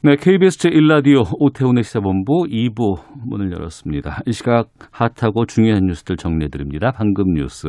네, KBS 제1라디오 오태훈의 시사본부 2부 문을 열었습니다. 이 시각 핫하고 중요한 뉴스들 정리해드립니다. 방금 뉴스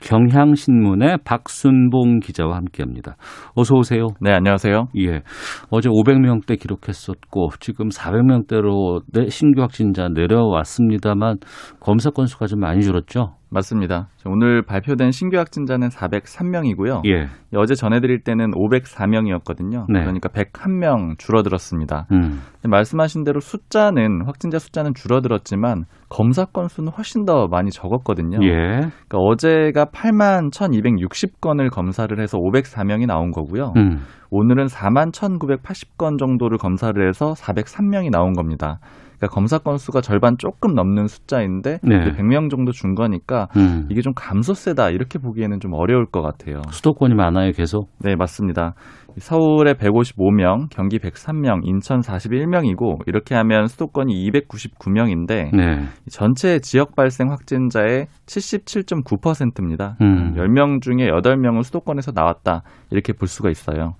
경향신문의 박순봉 기자와 함께합니다. 어서 오세요. 네, 안녕하세요. 예, 어제 500명대 기록했었고 지금 400명대로 신규 확진자 내려왔습니다만 검사 건수가 좀 많이 줄었죠? 맞습니다. 오늘 발표된 신규 확진자는 403명이고요. 예. 어제 전해드릴 때는 504명이었거든요. 네. 그러니까 101명 줄어들었습니다. 음. 말씀하신 대로 숫자는 확진자 숫자는 줄어들었지만 검사 건수는 훨씬 더 많이 적었거든요. 예. 그러니까 어제가 8만 1,260건을 검사를 해서 504명이 나온 거고요. 음. 오늘은 4만 1,980건 정도를 검사를 해서 403명이 나온 겁니다. 그러니까 검사 건수가 절반 조금 넘는 숫자인데 네. 100명 정도 준 거니까 음. 이게 좀 감소세다 이렇게 보기에는 좀 어려울 것 같아요. 수도권이 많아요, 계속. 네, 맞습니다. 서울에 155명, 경기 103명, 인천 41명이고 이렇게 하면 수도권이 299명인데 네. 전체 지역 발생 확진자의 77.9%입니다. 음. 10명 중에 8명은 수도권에서 나왔다. 이렇게 볼 수가 있어요.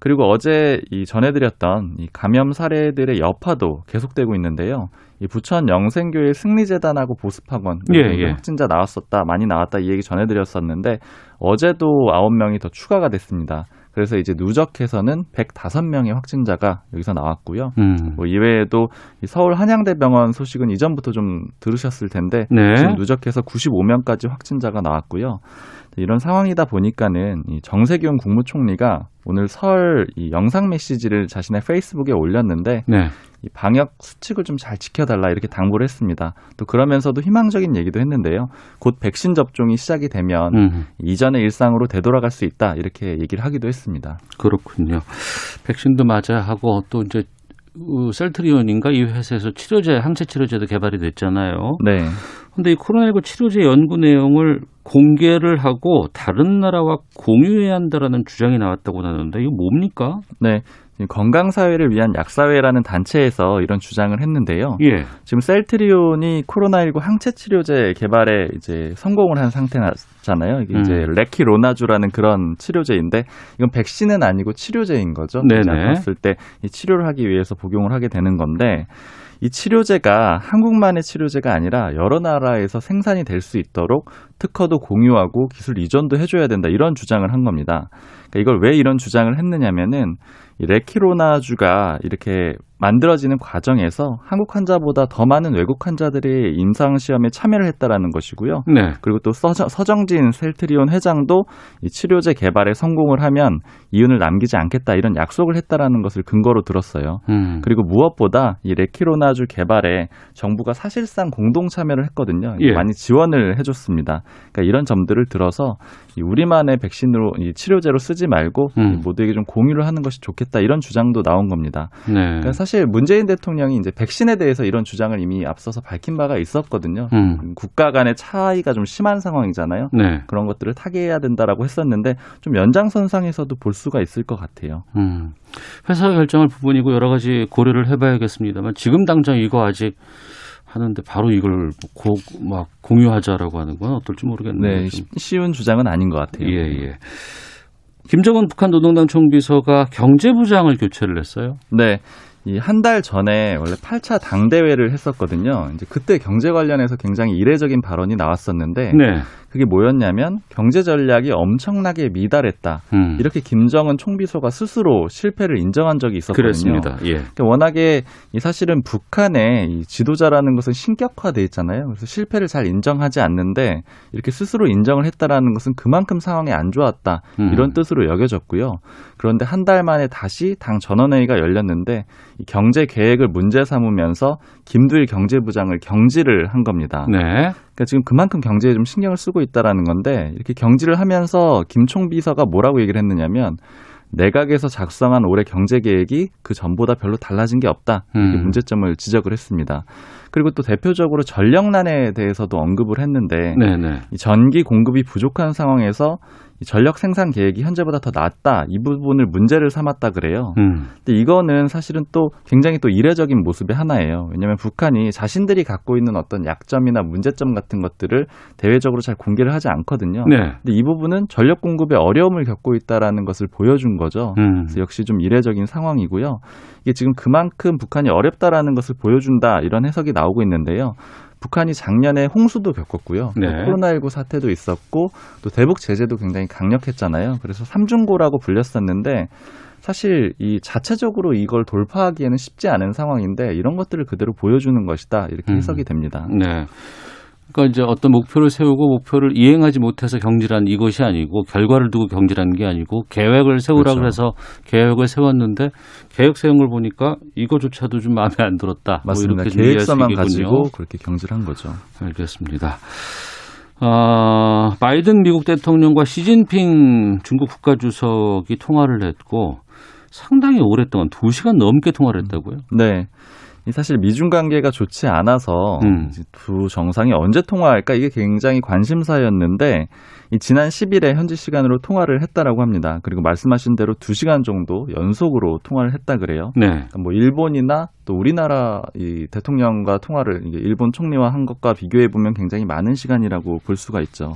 그리고 어제 이 전해드렸던 이 감염 사례들의 여파도 계속되고 있는데요. 이 부천 영생교회 승리재단하고 보습학원 예, 예. 확진자 나왔었다, 많이 나왔다 이 얘기 전해드렸었는데 어제도 9명이 더 추가가 됐습니다. 그래서 이제 누적해서는 105명의 확진자가 여기서 나왔고요. 음. 뭐 이외에도 이 서울 한양대병원 소식은 이전부터 좀 들으셨을 텐데 네. 지금 누적해서 95명까지 확진자가 나왔고요. 이런 상황이다 보니까는 이 정세균 국무총리가 오늘 설 이 영상 메시지를 자신의 페이스북에 올렸는데 네. 이 방역 수칙을 좀 잘 지켜달라 이렇게 당부를 했습니다. 또 그러면서도 희망적인 얘기도 했는데요. 곧 백신 접종이 시작이 되면 음. 이전의 일상으로 되돌아갈 수 있다 이렇게 얘기를 하기도 했습니다. 그렇군요. 백신도 맞아야 하고 또 이제 어, 셀트리온인가 이 회사에서 치료제 항체 치료제도 개발이 됐잖아요. 네. 근데 이 코로나19 치료제 연구 내용을 공개를 하고 다른 나라와 공유해야 한다라는 주장이 나왔다고 하는데 이거 뭡니까? 네. 건강 사회를 위한 약사회라는 단체에서 이런 주장을 했는데요. 예. 지금 셀트리온이 코로나19 항체 치료제 개발에 이제 성공을 한 상태잖아요. 이게 이제 음. 레키로나주라는 그런 치료제인데 이건 백신은 아니고 치료제인 거죠. 네네. 이제 아팠을 때 이 치료를 하기 위해서 복용을 하게 되는 건데 이 치료제가 한국만의 치료제가 아니라 여러 나라에서 생산이 될 수 있도록 특허도 공유하고 기술 이전도 해줘야 된다 이런 주장을 한 겁니다. 그러니까 이걸 왜 이런 주장을 했느냐면은 이 레키로나주가 이렇게 만들어지는 과정에서 한국 환자보다 더 많은 외국 환자들이 임상 시험에 참여를 했다라는 것이고요. 네. 그리고 또 서정, 서정 진 셀트리온 회장도 이 치료제 개발에 성공을 하면 이윤을 남기지 않겠다 이런 약속을 했다라는 것을 근거로 들었어요. 음. 그리고 무엇보다 이 레키로나주 개발에 정부가 사실상 공동 참여를 했거든요. 예. 많이 지원을 해줬습니다. 그러니까 이런 점들을 들어서 이 우리만의 백신으로 이 치료제로 쓰지 말고 음. 이 모두에게 좀 공유를 하는 것이 좋겠다 이런 주장도 나온 겁니다. 네. 그러니까 사실 문재인 대통령이 이제 백신에 대해서 이런 주장을 이미 앞서서 밝힌 바가 있었거든요. 음. 국가 간의 차이가 좀 심한 상황이잖아요. 네. 그런 것들을 타개해야 된다라고 했었는데 좀 연장선상에서도 볼 수가 있을 것 같아요. 음. 회사 결정할 부분이고 여러 가지 고려를 해봐야겠습니다만 지금 당장 이거 아직 하는데 바로 이걸 고, 막 공유하자라고 하는 건 어떨지 모르겠네요. 네, 좀. 쉬- 쉬운 주장은 아닌 것 같아요. 예, 예. 김정은 북한 노동당 총비서가 경제부장을 교체를 했어요. 네. 이 한 달 전에 원래 8차 당대회를 했었거든요. 이제 그때 경제 관련해서 굉장히 이례적인 발언이 나왔었는데 네. 그게 뭐였냐면 경제 전략이 엄청나게 미달했다. 음. 이렇게 김정은 총비서가 스스로 실패를 인정한 적이 있었거든요. 그랬습니다. 예. 그러니까 워낙에 이 사실은 북한의 이 지도자라는 것은 신격화돼 있잖아요. 그래서 실패를 잘 인정하지 않는데 이렇게 스스로 인정을 했다라는 것은 그만큼 상황이 안 좋았다 음. 이런 뜻으로 여겨졌고요. 그런데 한 달 만에 다시 당 전원회의가 열렸는데 이 경제 계획을 문제 삼으면서 김두일 경제부장을 경질을 한 겁니다. 네. 그러니까 지금 그만큼 경제에 좀 신경을 쓰고 있다라는 건데 이렇게 경질을 하면서 김총 비서가 뭐라고 얘기를 했느냐면 내각에서 작성한 올해 경제 계획이 그 전보다 별로 달라진 게 없다. 이렇게 음. 문제점을 지적을 했습니다. 그리고 또 대표적으로 전력난에 대해서도 언급을 했는데 네네. 이 전기 공급이 부족한 상황에서 이 전력 생산 계획이 현재보다 더 낮다. 이 부분을 문제를 삼았다 그래요. 음. 근데 이거는 사실은 또 굉장히 또 이례적인 모습의 하나예요. 왜냐하면 북한이 자신들이 갖고 있는 어떤 약점이나 문제점 같은 것들을 대외적으로 잘 공개를 하지 않거든요. 네. 근데 이 부분은 전력 공급에 어려움을 겪고 있다라는 것을 보여준 거죠. 음. 그래서 역시 좀 이례적인 상황이고요. 이게 지금 그만큼 북한이 어렵다라는 것을 보여준다 이런 해석이 나오고 있는데요. 북한이 작년에 홍수도 겪었고요. 또 네. 코로나19 사태도 있었고 또 대북 제재도 굉장히 강력했잖아요. 그래서 삼중고라고 불렸었는데 사실 이 자체적으로 이걸 돌파하기에는 쉽지 않은 상황인데 이런 것들을 그대로 보여주는 것이다 이렇게 음. 해석이 됩니다. 네. 그러니까 이제 어떤 목표를 세우고 목표를 이행하지 못해서 경질한 이것이 아니고 결과를 두고 경질한 게 아니고 계획을 세우라 그렇죠. 그래서 계획을 세웠는데 계획 세운 걸 보니까 이거조차도 좀 마음에 안 들었다. 맞습니다. 뭐 이해할 수 계획서만. 가지고 그렇게 경질한 거죠. 알겠습니다. 어, 바이든 미국 대통령과 시진핑 중국 국가주석이 통화를 했고 상당히 오랫동안 2시간 넘게 통화를 했다고요? 네. 이 사실 미중 관계가 좋지 않아서 음. 두 정상이 언제 통화할까 이게 굉장히 관심사였는데 이 지난 10일에 현지 시간으로 통화를 했다라고 합니다. 그리고 말씀하신 대로 2시간 정도 연속으로 통화를 했다 그래요. 네. 그러니까 뭐 일본이나 또 우리나라 이 대통령과 통화를 일본 총리와 한 것과 비교해 보면 굉장히 많은 시간이라고 볼 수가 있죠.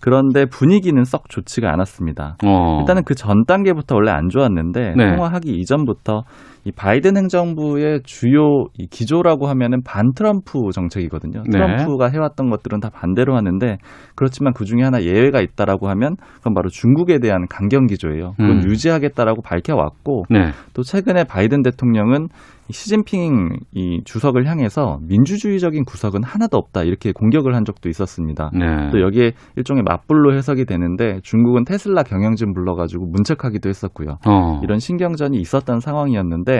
그런데 분위기는 썩 좋지가 않았습니다. 어. 일단은 그 전 단계부터 원래 안 좋았는데 네. 통화하기 이전부터 이 바이든 행정부의 주요 이 기조라고 하면은 반 트럼프 정책이거든요. 네. 트럼프가 해왔던 것들은 다 반대로 하는데 그렇지만 그 중에 하나 예외가 있다라고 하면 그건 바로 중국에 대한 강경 기조예요. 그건 음. 유지하겠다라고 밝혀왔고 네. 또 최근에 바이든 대통령은 이 시진핑 이 주석을 향해서 민주주의적인 구석은 하나도 없다 이렇게 공격을 한 적도 있었습니다. 네. 또 여기에 일종의 맞불로 해석이 되는데 중국은 테슬라 경영진 불러가지고 문책하기도 했었고요. 어. 이런 신경전이 있었던 상황이었는데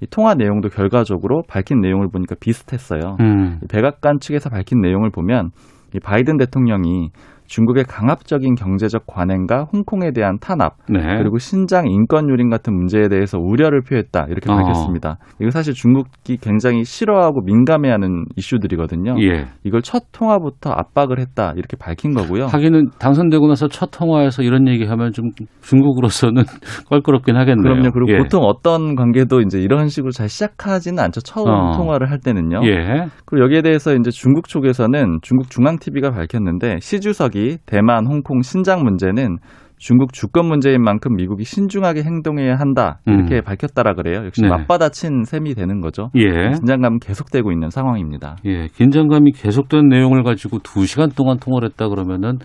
이 통화 내용도 결과적으로 밝힌 내용을 보니까 비슷했어요. 음. 이 백악관 측에서 밝힌 내용을 보면 이 바이든 대통령이 중국의 강압적인 경제적 관행과 홍콩에 대한 탄압 네. 그리고 신장 인권 유린 같은 문제에 대해서 우려를 표했다 이렇게 어. 밝혔습니다. 이거 사실 중국이 굉장히 싫어하고 민감해하는 이슈들이거든요. 예. 이걸 첫 통화부터 압박을 했다 이렇게 밝힌 거고요. 하기는 당선되고 나서 첫 통화에서 이런 얘기하면 좀 중국으로서는 껄끄럽긴 하겠네요. 그럼요. 그리고 예. 보통 어떤 관계도 이제 이런 식으로 잘 시작하지는 않죠. 처음 어. 통화를 할 때는요. 예. 그리고 여기에 대해서 이제 중국 쪽에서는 중국 중앙 TV가 밝혔는데 시 주석이 대만, 홍콩, 신장 문제는 중국 주권 문제인 만큼 미국이 신중하게 행동해야 한다 이렇게 음. 밝혔다라 그래요. 역시 네. 맞받아친 셈이 되는 거죠. 예. 긴장감은 계속되고 있는 상황입니다. 예. 긴장감이 계속된 내용을 가지고 두 시간 동안 통화를 했다 그러면은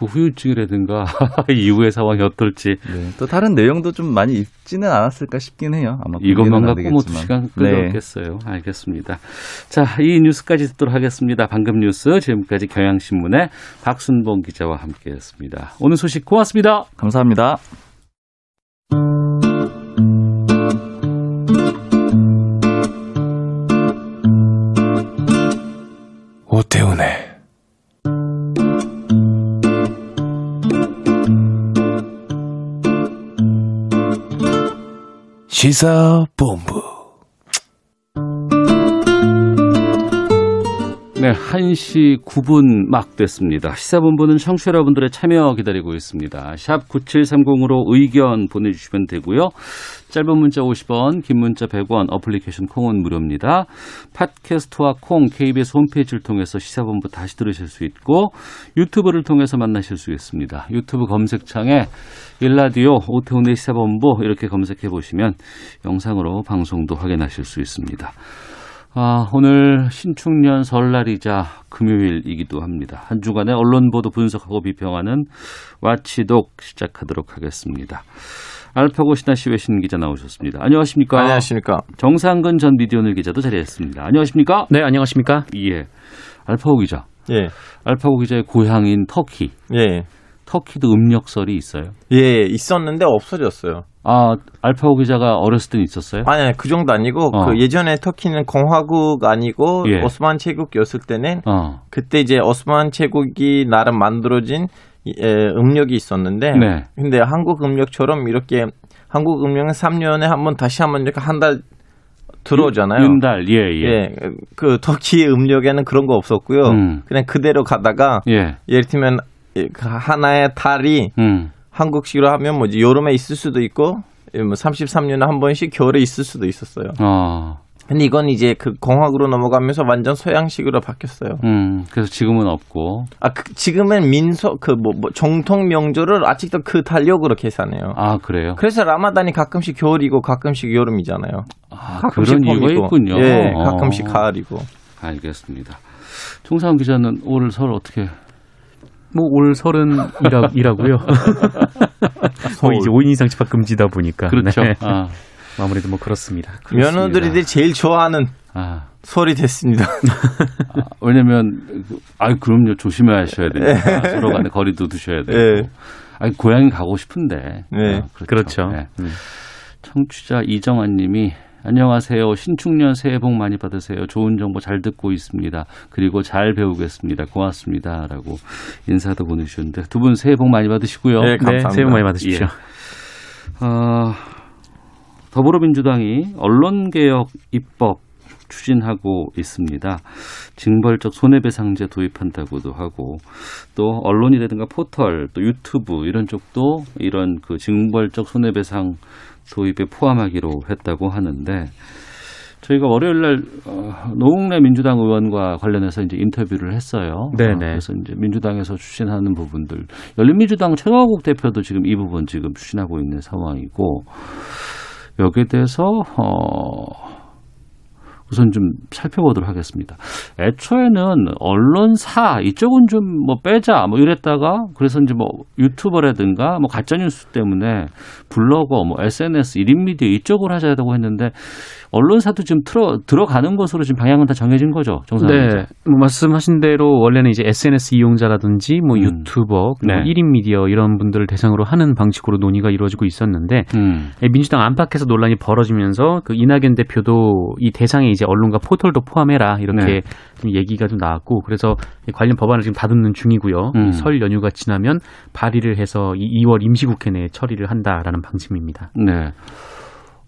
그 후유증이라든가 이후의 상황이 어떨지 네, 또 다른 내용도 좀 많이 있지는 않았을까 싶긴 해요. 아마 이것만 갖고 뭐 두. 시간 끌어오겠어요. 알겠습니다. 자, 이 뉴스까지 듣도록 하겠습니다. 방금 뉴스 지금까지 경향신문의 박순봉 기자와 함께했습니다. 오늘 소식 고맙습니다. 감사합니다. 오태훈의 시사본부 네, 1시 9분 막 됐습니다. 시사본부는 청취자 여러분들의 참여 기다리고 있습니다. 샵 9730으로 의견 보내주시면 되고요. 짧은 문자 50원, 긴 문자 100원, 어플리케이션 콩은 무료입니다. 팟캐스트와 콩, KBS 홈페이지를 통해서 시사본부 다시 들으실 수 있고 유튜브를 통해서 만나실 수 있습니다. 유튜브 검색창에 일라디오 오태훈의 시사본부 이렇게 검색해 보시면 영상으로 방송도 확인하실 수 있습니다. 아, 오늘 신축년 설날이자 금요일이기도 합니다. 한 주간의 언론 보도 분석하고 비평하는 와치독 시작하도록 하겠습니다. 알파고 신하시 외신 기자 나오셨습니다. 안녕하십니까? 안녕하십니까. 정상근 전 미디어널 기자도 자리했습니다. 안녕하십니까? 네, 안녕하십니까. 예. 알파고 기자. 예, 알파고 기자의 고향인 터키. 예, 터키도 음력설이 있어요. 예, 있었는데 없어졌어요. 아, 알파고 기자가 어렸을 땐 있었어요? 아니, 아니, 그 정도 아니고, 어. 그 예전에 터키는 공화국 아니고, 예. 오스만 제국이었을 때는, 어. 그때 이제 오스만 제국이 나름 만들어진 이- 에, 음력이 있었는데 네. 근데 한국 음력처럼 이렇게 한국 음력은 3년에 한 번 다시 한번 이렇게 한 달 들어오잖아요. 윤달, 예, 예. 예, 그 터키 음력에는 그런 거 없었고요. 음. 그냥 그대로 가다가 예. 예를 들면 하나의 달이 음. 한국식으로 하면 뭐지 여름에 있을 수도 있고 예, 뭐 33년에 한 번씩 겨울에 있을 수도 있었어요. 어. 근데 이건 이제 그 공학으로 넘어가면서 완전 서양식으로 바뀌었어요. 음. 그래서 지금은 없고. 아 그, 지금은 민서 그뭐 정통 명절을 아직도 그 달력으로 계산해요. 아, 그래요? 그래서 라마단이 가끔씩 겨울이고 가끔씩 여름이잖아요. 아, 가끔씩 그런 이유가 봄이고. 있군요. 예, 어. 가끔씩 가을이고. 알겠습니다. 총사원 기자는 올설 어떻게 뭐올 설은이라고요. 뭐 이제 5인 이상 집합 금지다 보니까. 그렇죠. 네. 아, 아무래도 뭐 그렇습니다. 그렇습니다. 며느리들이 제일 좋아하는 아, 설이 됐습니다. 아, 왜냐면 그- 아이 그럼요 조심하셔야 되니까 서로 간에 거리도 두셔야 되고. 예. 아니 고향이 가고 싶은데. 네. 아, 그렇죠. 네. 음. 청취자 이정환님이 안녕하세요. 신축년 새해 복 많이 받으세요. 좋은 정보 잘 듣고 있습니다. 그리고 잘 배우겠습니다. 고맙습니다.라고 인사도 보내주셨는데 두 분 새해 복 많이 받으시고요. 네, 네, 감사합니다. 새해 복 많이 받으십시오. 어, 더불어민주당이 언론개혁 입법 추진하고 있습니다. 징벌적 손해배상제 도입한다고도 하고 또 언론이라든가 포털 또 유튜브 이런 쪽도 이런 그 징벌적 손해배상 도입에 포함하기로 했다고 하는데 저희가 월요일 날 어, 노웅래 민주당 의원과 관련해서 이제 인터뷰를 했어요. 네네. 어, 그래서 이제 민주당에서 추진하는 부분들 열린민주당 최강욱 대표도 지금 이 부분 지금 추진하고 있는 상황이고 여기에 대해서 어 우선 좀 살펴보도록 하겠습니다. 애초에는 언론사 이쪽은 좀 뭐 빼자 뭐 이랬다가 그래서 이제 뭐 유튜버라든가 뭐 가짜 뉴스 때문에 블로거 뭐 SNS 1인 미디어 이쪽으로 하자고 했는데 언론사도 지금 들어 들어가는 것으로 지금 방향은 다 정해진 거죠. 정상 네, 뭐 말씀하신 대로 원래는 이제 SNS 이용자라든지 뭐 음. 유튜버, 네. 1인 미디어 이런 분들을 대상으로 하는 방식으로 논의가 이루어지고 있었는데 음. 예, 민주당 안팎에서 논란이 벌어지면서 그 이낙연 대표도 이 대상에 이제 언론과 포털도 포함해라 이렇게 네. 좀 얘기가 좀 나왔고 그래서 이 관련 법안을 지금 다듬는 중이고요. 음. 이설 연휴가 지나면 발의를 해서 이 2월 임시국회 내에 처리를 한다라는 방침입니다. 네.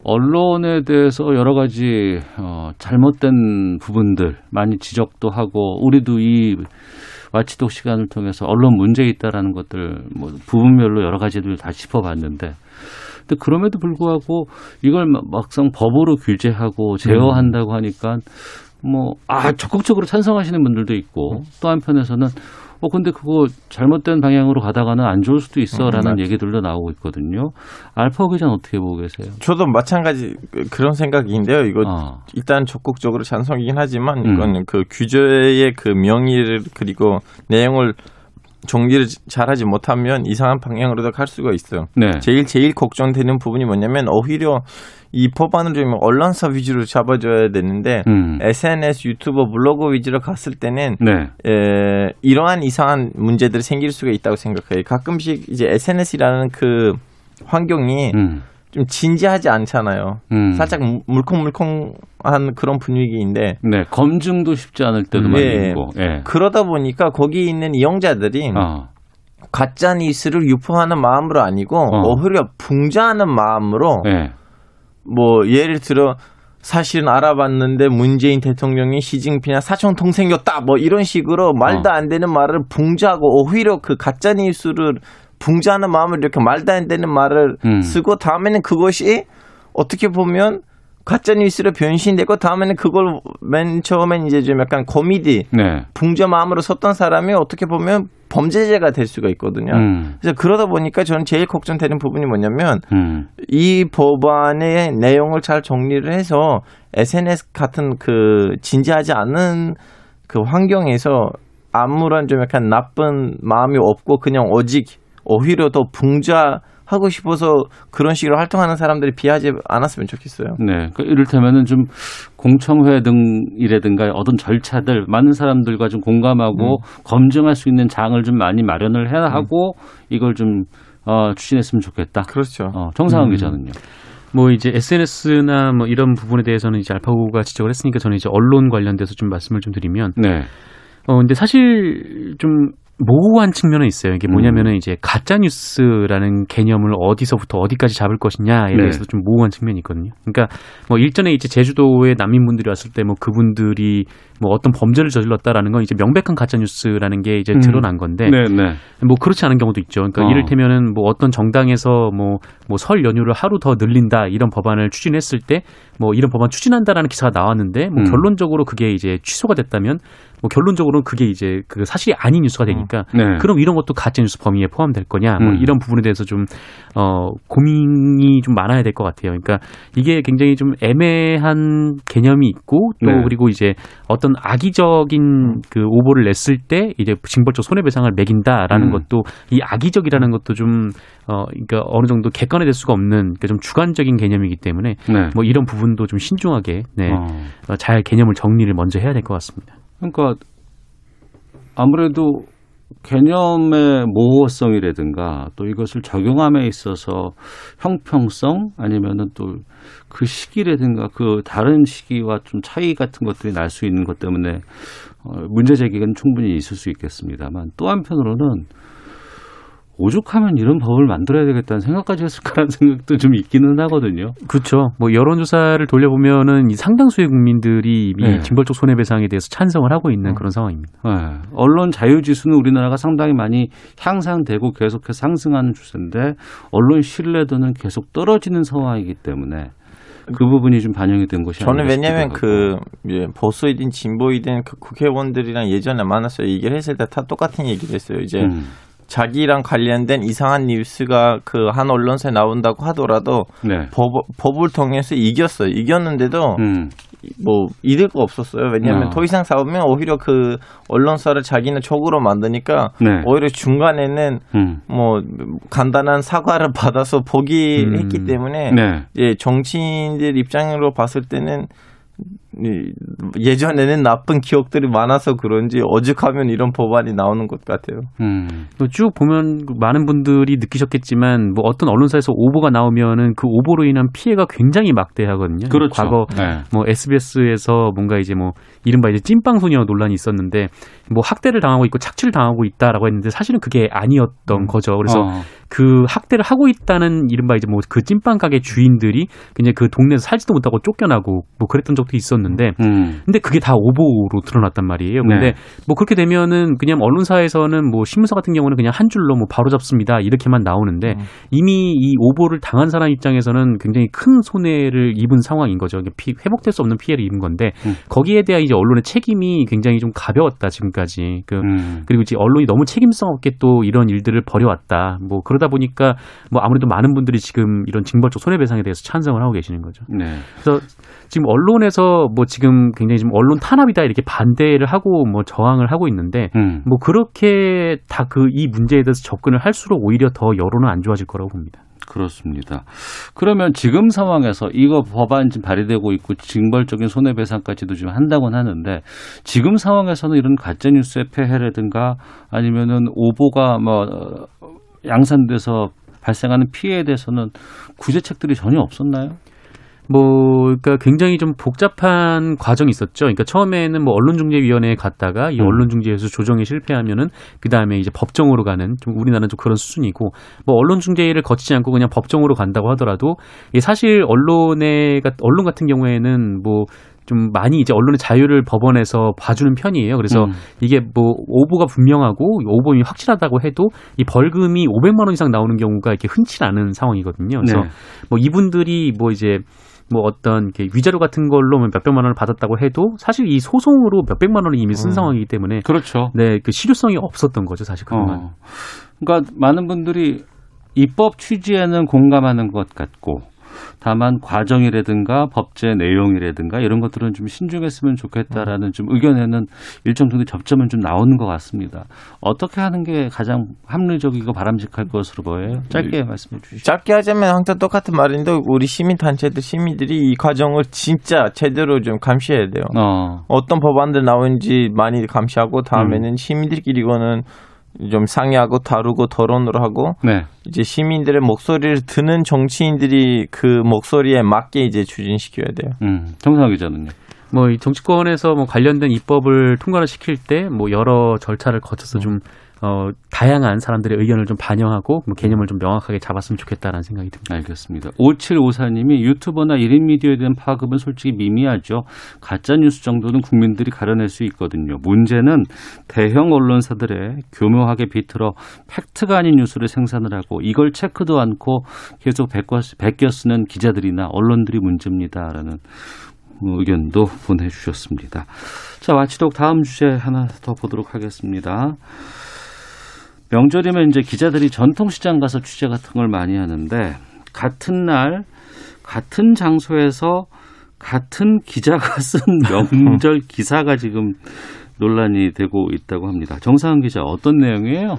언론에 대해서 여러 가지 어, 잘못된 부분들 많이 지적도 하고 우리도 이 와치독 시간을 통해서 언론 문제 있다라는 것들 뭐 부분별로 여러 가지들 다 짚어봤는데 근데 그럼에도 불구하고 이걸 막- 막상 법으로 규제하고 제어한다고 하니까 뭐 아 적극적으로 찬성하시는 분들도 있고 또 한편에서는 어 근데 그거 잘못된 방향으로 가다가는 안 좋을 수도 있어라는 음, 맞- 얘기들도 나오고 있거든요. 알파 기자는 어떻게 보고 계세요? 저도 마찬가지 그- 그런 생각인데요. 이거 아, 일단 적극적으로 찬성이긴 하지만 음. 이건 그 규제의 그 명의를 그리고 내용을 정리를 잘하지 못하면 이상한 방향으로도 갈 수가 있어요. 네. 제일 제일 걱정되는 부분이 뭐냐면 오히려 이 법안을 좀 언론사 위주로 잡아줘야 되는데 음. SNS, 유튜버, 블로그 위주로 갔을 때는 네. 에, 이러한 이상한 문제들이 생길 수가 있다고 생각해요. 가끔씩 이제 SNS라는 그 환경이 음. 좀 진지하지 않잖아요. 음. 살짝 물- 물컹물컹한 그런 분위기인데 네. 검증도 쉽지 않을 때도 음. 많이 네. 있고. 예. 그러다 보니까 거기 있는 이용자들이 아. 가짜 뉴스를 유포하는 마음으로 아니고 어. 오히려 붕자하는 마음으로 예. 뭐 예를 들어 사실은 알아봤는데 문재인 대통령이 시진핑이나 사촌 동생이었다 뭐 이런 식으로 말도 어. 안 되는 말을 붕자하고 오히려 그 가짜 뉴스를 붕자하는 마음을 이렇게 말도 안 되는 말을 음. 쓰고 다음에는 그것이 어떻게 보면 가짜 뉴스로 변신되고 다음에는 그걸 맨 처음엔 이제 좀 약간 코미디 네. 붕자 마음으로 썼던 사람이 어떻게 보면 범죄자가 될 수가 있거든요. 음. 그래서 그러다 보니까 저는 제일 걱정되는 부분이 뭐냐면 음. 이 법안의 내용을 잘 정리를 해서 SNS 같은 그 진지하지 않은 그 환경에서 아무런 좀 약간 나쁜 마음이 없고 그냥 오직 오히려 더 붕자 하고 싶어서 그런 식으로 활동하는 사람들이 비하지 않았으면 좋겠어요. 네. 그 이를테면은 좀 공청회 등이라든가 어떤 절차들 많은 사람들과 좀 공감하고 음. 검증할 수 있는 장을 좀 많이 마련을 해야 하고 이걸 좀 어, 추진했으면 좋겠다. 그렇죠. 어, 정상훈 음. 기자는요. 뭐 이제 SNS나 뭐 이런 부분에 대해서는 이제 알파고가 지적을 했으니까 저는 이제 언론 관련돼서 좀 말씀을 좀 드리면 네. 어 근데 사실 좀 모호한 측면은 있어요. 이게 음. 뭐냐면은 이제 가짜 뉴스라는 개념을 어디서부터 어디까지 잡을 것이냐에 네. 대해서 좀 모호한 측면이 있거든요. 그러니까 뭐 일전에 이제 제주도에 난민분들이 왔을 때 뭐 그분들이 뭐 어떤 범죄를 저질렀다라는 건 이제 명백한 가짜 뉴스라는 게 이제 음. 드러난 건데 네, 네. 뭐 그렇지 않은 경우도 있죠. 그러니까 어. 이를테면은 뭐 어떤 정당에서 뭐 뭐 설 연휴를 하루 더 늘린다 이런 법안을 추진했을 때 뭐 이런 법안 추진한다라는 기사가 나왔는데 뭐 음. 결론적으로 그게 이제 취소가 됐다면 뭐 결론적으로는 그게 이제 그 사실이 아닌 뉴스가 되니까 네. 그럼 이런 것도 가짜 뉴스 범위에 포함될 거냐 뭐 음. 이런 부분에 대해서 좀 어 고민이 좀 많아야 될 것 같아요. 그러니까 이게 굉장히 좀 애매한 개념이 있고 또 네. 그리고 이제 어떤 악의적인 그 오보를 냈을 때 이제 징벌적 손해배상을 매긴다라는 음. 것도 이 악의적이라는 것도 좀 어 그러니까 어느 정도 객관화될 수가 없는 그러니까 좀 주관적인 개념이기 때문에 네. 뭐 이런 부분도 좀 신중하게 네. 어. 어, 잘 개념을 정리를 먼저 해야 될 것 같습니다. 그러니까 아무래도 개념의 모호성이라든가 또 이것을 적용함에 있어서 형평성 아니면은 또 그 시기라든가 그 다른 시기와 좀 차이 같은 것들이 날 수 있는 것 때문에 어, 문제 제기는 충분히 있을 수 있겠습니다만 또 한편으로는 오죽하면 이런 법을 만들어야 되겠다는 생각까지 했을까라는 생각도 좀 있기는 하거든요. 그렇죠. 뭐 여론조사를 돌려보면은 이 상당수의 국민들이 이미 네. 징벌적 손해배상에 대해서 찬성을 하고 있는 그런 상황입니다. 네. 언론 자유 지수는 우리나라가 상당히 많이 향상되고 계속해서 상승하는 추세인데 언론 신뢰도는 계속 떨어지는 상황이기 때문에 그 부분이 좀 반영이 된 것이 저는 왜냐면 싶기도 그. 예, 보수이든 진보이든 그 국회의원들이랑 예전에 만났어요. 얘기를 했을 때 다 똑같은 얘기를 했어요. 이제 음. 자기랑 관련된 이상한 뉴스가 그 한 언론사에 나온다고 하더라도 네. 법, 법을 통해서 이겼어요. 이겼는데도 음. 뭐 잃을 거 없었어요. 왜냐하면 어. 더 이상 싸우면 오히려 그 언론사를 자기는 적으로 만드니까 네. 오히려 중간에는 음. 뭐 간단한 사과를 받아서 포기했기 음. 때문에 네. 예, 정치인들 입장으로 봤을 때는 이, 예전에는 나쁜 기억들이 많아서 그런지 어죽하면 이런 법안이 나오는 것 같아요. 음. 또쭉 보면 많은 분들이 느끼셨겠지만 뭐 어떤 언론사에서 오보가 나오면은 그 오보로 인한 피해가 굉장히 막대하거든요. 그렇죠. 과거 네. 뭐 SBS에서 뭔가 이제 뭐 이른바 이제 찐빵 소녀 논란이 있었는데 뭐 학대를 당하고 있고 착취를 당하고 있다라고 했는데 사실은 그게 아니었던 거죠. 그래서 어. 그 학대를 하고 있다는 이른바 이제 뭐 그 찐빵 가게 주인들이 그냥 그 동네에서 살지도 못하고 쫓겨나고 뭐 그랬던 적도 있었는데 음. 근데 그게 다 오보로 드러났단 말이에요. 근데 네. 뭐 그렇게 되면은 그냥 언론사에서는 뭐 신문사 같은 경우는 그냥 한 줄로 뭐 바로 잡습니다 이렇게만 나오는데 이미 이 오보를 당한 사람 입장에서는 굉장히 큰 손해를 입은 상황인 거죠. 피, 회복될 수 없는 피해를 입은 건데 음. 거기에 대한 이제 언론의 책임이 굉장히 좀 가벼웠다 지금까지. 그 음. 그리고 이제 언론이 너무 책임성 없게 또 이런 일들을 벌여왔다. 뭐 그러다 보니까 뭐 아무래도 많은 분들이 지금 이런 징벌적 손해배상에 대해서 찬성을 하고 계시는 거죠. 네. 그래서 지금 언론에서 뭐 지금 굉장히 지금 언론 탄압이다 이렇게 반대를 하고 뭐 저항을 하고 있는데 음. 뭐 그렇게 다 그 이 문제에 대해서 접근을 할수록 오히려 더 여론은 안 좋아질 거라고 봅니다. 그렇습니다. 그러면 지금 상황에서 이거 법안 지금 발의되고 있고 징벌적인 손해배상까지도 지금 한다고는 하는데 지금 상황에서는 이런 가짜뉴스의 폐해라든가 아니면은 오보가 뭐 어, 양산돼서 발생하는 피해에 대해서는 구제책들이 전혀 없었나요? 뭐, 그러니까 굉장히 좀 복잡한 과정이 있었죠. 그러니까 처음에는 뭐 언론중재위원회에 갔다가 이 음. 언론중재에서 조정에 실패하면은 그 다음에 이제 법정으로 가는 좀 우리나라는 좀 그런 수준이고 뭐 언론중재를 거치지 않고 그냥 법정으로 간다고 하더라도 이게 사실 언론에 언론 같은 경우에는 뭐좀 많이 이제 언론의 자유를 법원에서 봐주는 편이에요. 그래서 음. 이게 뭐 오보가 분명하고 오보이 확실하다고 해도 이 벌금이 500만 원 이상 나오는 경우가 이렇게 흔치 않은 상황이거든요. 그래서 네. 뭐 이분들이 뭐 이제 뭐 어떤 이렇게 위자료 같은 걸로 뭐 몇백만 원을 받았다고 해도 사실 이 소송으로 몇 백만 원을 이미 쓴 음. 상황이기 때문에 그렇죠. 네, 그 실효성이 없었던 거죠, 사실 그동안. 어. 그러니까 많은 분들이 입법 취지에는 공감하는 것 같고 다만 과정이라든가 법제 내용이라든가 이런 것들은 좀 신중했으면 좋겠다라는 좀 의견에는 일정 정도 접점은 좀 나오는 것 같습니다. 어떻게 하는 게 가장 합리적이고 바람직할 것으로 보여요? 짧게 말씀해 주시죠. 짧게 하자면 항상 똑같은 말인데 우리 시민 단체들 시민들이 이 과정을 진짜 제대로 좀 감시해야 돼요. 어, 어떤 법안들 나오는지 많이 감시하고 다음에는 시민들끼리 이거는 좀 상의하고 다루고 토론을 하고 네. 이제 시민들의 목소리를 듣는 정치인들이 그 목소리에 맞게 이제 추진시켜야 돼요. 음, 정상 기자는요. 뭐이 정치권에서 뭐 관련된 입법을 통과를 시킬 때 뭐 여러 절차를 거쳐서 좀 어, 다양한 사람들의 의견을 좀 반영하고 뭐 개념을 좀 명확하게 잡았으면 좋겠다라는 생각이 듭니다. 알겠습니다. 5754님이 유튜버나 1인 미디어에 대한 파급은 솔직히 미미하죠. 가짜 뉴스 정도는 국민들이 가려낼 수 있거든요. 문제는 대형 언론사들의 교묘하게 비틀어 팩트가 아닌 뉴스를 생산을 하고 이걸 체크도 않고 계속 베껴, 쓰는 기자들이나 언론들이 문제입니다라는 의견도 보내주셨습니다. 자, 마치도록 다음 주제 하나 더 보도록 하겠습니다. 명절이면 이제 기자들이 전통시장 가서 취재 같은 걸 많이 하는데 같은 날 같은 장소에서 같은 기자가 쓴 명절 기사가 지금 논란이 되고 있다고 합니다. 정상훈 기자 어떤 내용이에요?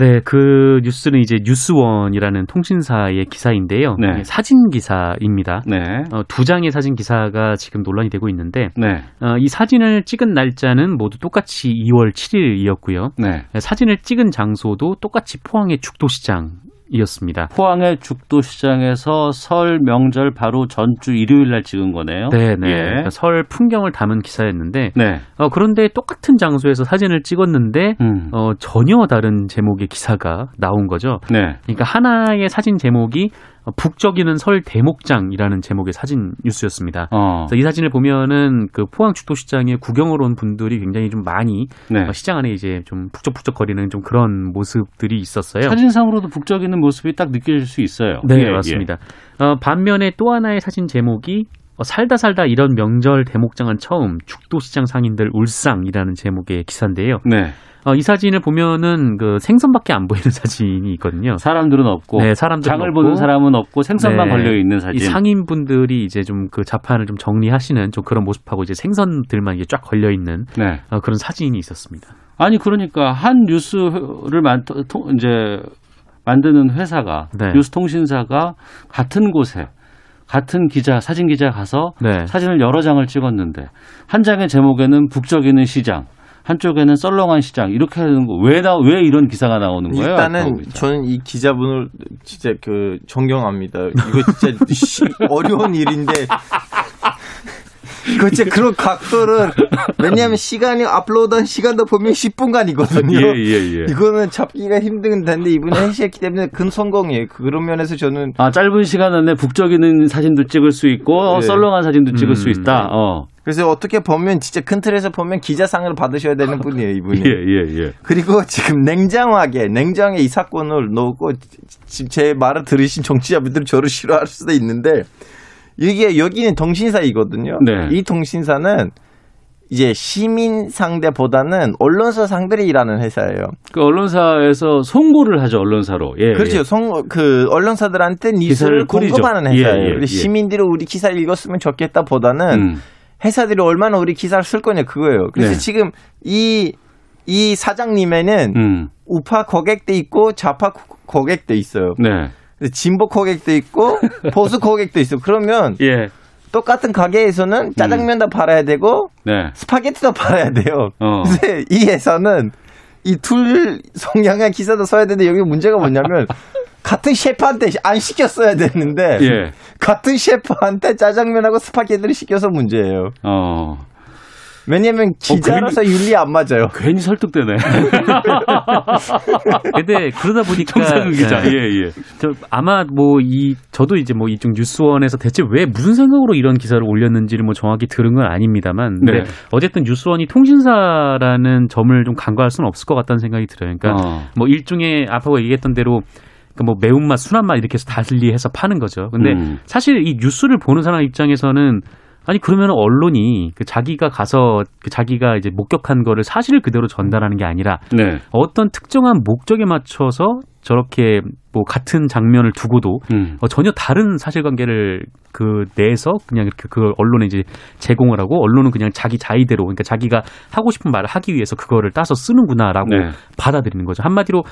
네, 그 뉴스는 이제 뉴스원이라는 통신사의 기사인데요. 네. 사진 기사입니다. 네. 어, 두 장의 사진 기사가 지금 논란이 되고 있는데 네. 어, 이 사진을 찍은 날짜는 모두 똑같이 2월 7일이었고요. 네. 사진을 찍은 장소도 똑같이 포항의 죽도시장 이었습니다. 포항의 죽도시장에서 설 명절 바로 전주 일요일 날 찍은 거네요. 네, 네. 예. 그러니까 설 풍경을 담은 기사였는데 네. 어, 그런데 똑같은 장소에서 사진을 찍었는데 음. 어, 전혀 다른 제목의 기사가 나온 거죠. 네. 그러니까 하나의 사진 제목이 어, 북적이는 설 대목장이라는 제목의 사진 뉴스였습니다. 어. 이 사진을 보면은 그 포항 죽도시장에 구경을 온 분들이 굉장히 좀 많이 네. 어, 시장 안에 이제 좀 북적북적거리는 좀 그런 모습들이 있었어요. 사진상으로도 북적이는 모습이 딱 느껴질 수 있어요. 네, 예, 맞습니다. 어, 반면에 또 하나의 사진 제목이 어, 살다 살다 이런 명절 대목장은 처음 죽도시장 상인들 울상이라는 제목의 기사인데요. 예. 네. 어, 이 사진을 보면은 그 생선밖에 안 보이는 사진이 있거든요. 사람들은 없고 네, 사람들은 장을 없고. 보는 사람은 없고 생선만 네. 걸려 있는 사진. 이 상인분들이 이제 좀 그 자판을 좀 정리하시는 좀 그런 모습하고 이제 생선들만 이게 쫙 걸려 있는 네. 어, 그런 사진이 있었습니다. 아니 그러니까 한 뉴스를 만 통- 이제 만드는 회사가 네. 뉴스 통신사가 같은 곳에 같은 기자 사진 기자 가서 네. 사진을 여러 장을 찍었는데 한 장의 제목에는 북적이는 시장 한쪽에는 썰렁한 시장 이렇게 하는 거왜나왜 이런 기사가 나오는 거예요? 일단은. 저는 이 기자분을 진짜 그 존경합니다. 이거 진짜 시- 어려운 일인데 그 진짜 그런 각도를 왜냐하면 시간이 업로드한 시간도 보면 10분간이거든요. 예, 예, 예. 이거는 잡기가 힘든 데인데 이분이 해시했기 때문에 큰 성공이에요. 그런 면에서 저는 아 짧은 시간 안에 북적이는 사진도 찍을 수 있고 네. 썰렁한 사진도 찍을 수 음, 있다. 어. 그래서 어떻게 보면 진짜 큰 틀에서 보면 기자상을 받으셔야 되는 분이에요, 이분이. 예, 예, 예. 그리고 지금 냉정하게 냉정하게 이 사건을 놓고 제 말을 들으신 정치자분들은 저를 싫어할 수도 있는데 이게 여기는 통신사이거든요. 네. 이 통신사는 이제 시민 상대보다는 언론사 상들이 일하는 회사예요. 그 언론사에서 송고를 하죠 언론사로. 예, 그렇죠. 예. 송, 그 언론사들한테 기사를. 공급하는 예, 회사예요. 예, 예. 시민들이 우리 기사 읽었으면 좋겠다 보다는 음. 회사들이 얼마나 우리 기사를 쓸 거냐 그거예요. 그래서 네. 지금 이, 이 사장님에는 음. 우파 고객도 있고 좌파 고- 고객도 있어요. 네. 진보 고객도 있고 보수 고객도 있어. 그러면 예. 똑같은 가게에서는 짜장면도 팔아야 되고 네. 스파게티도 팔아야 돼요. 어. 근데 이 회사는 이 둘 성향의 기사도 써야 되는데 여기 문제가 뭐냐면 같은 셰프한테 안 시켰어야 되는데 예. 같은 셰프한테 짜장면하고 스파게티를 시켜서 문제예요. 어. 왜냐면 기자라서 윤리 안 맞아요. 괜히 설득되네. 근데 그러다 보니까 정상근 기자. 네. 예, 예. 저 아마 뭐 이 저도 이제 뭐 이쪽 뉴스원에서 대체 왜 무슨 생각으로 이런 기사를 올렸는지를 뭐 정확히 들은 건 아닙니다만 근데 네. 어쨌든 뉴스원이 통신사라는 점을 좀 간과할 수는 없을 것 같다는 생각이 들어요. 그러니까 어. 뭐 일종의 아빠가 얘기했던 대로 그뭐 매운맛, 순한맛 이렇게 해서 달리해서 파는 거죠. 근데 음. 사실 이 뉴스를 보는 사람 입장에서는 아니 그러면 언론이 그 자기가 가서 그 자기가 이제 목격한 거를 사실을 그대로 전달하는 게 아니라 네. 어떤 특정한 목적에 맞춰서 저렇게 뭐 같은 장면을 두고도 음. 어, 전혀 다른 사실관계를 그 내에서 그냥 이렇게 그 언론에 이제 제공을 하고 언론은 그냥 자기 자의대로 그러니까 자기가 하고 싶은 말을 하기 위해서 그거를 따서 쓰는구나라고 네. 받아들이는 거죠. 한마디로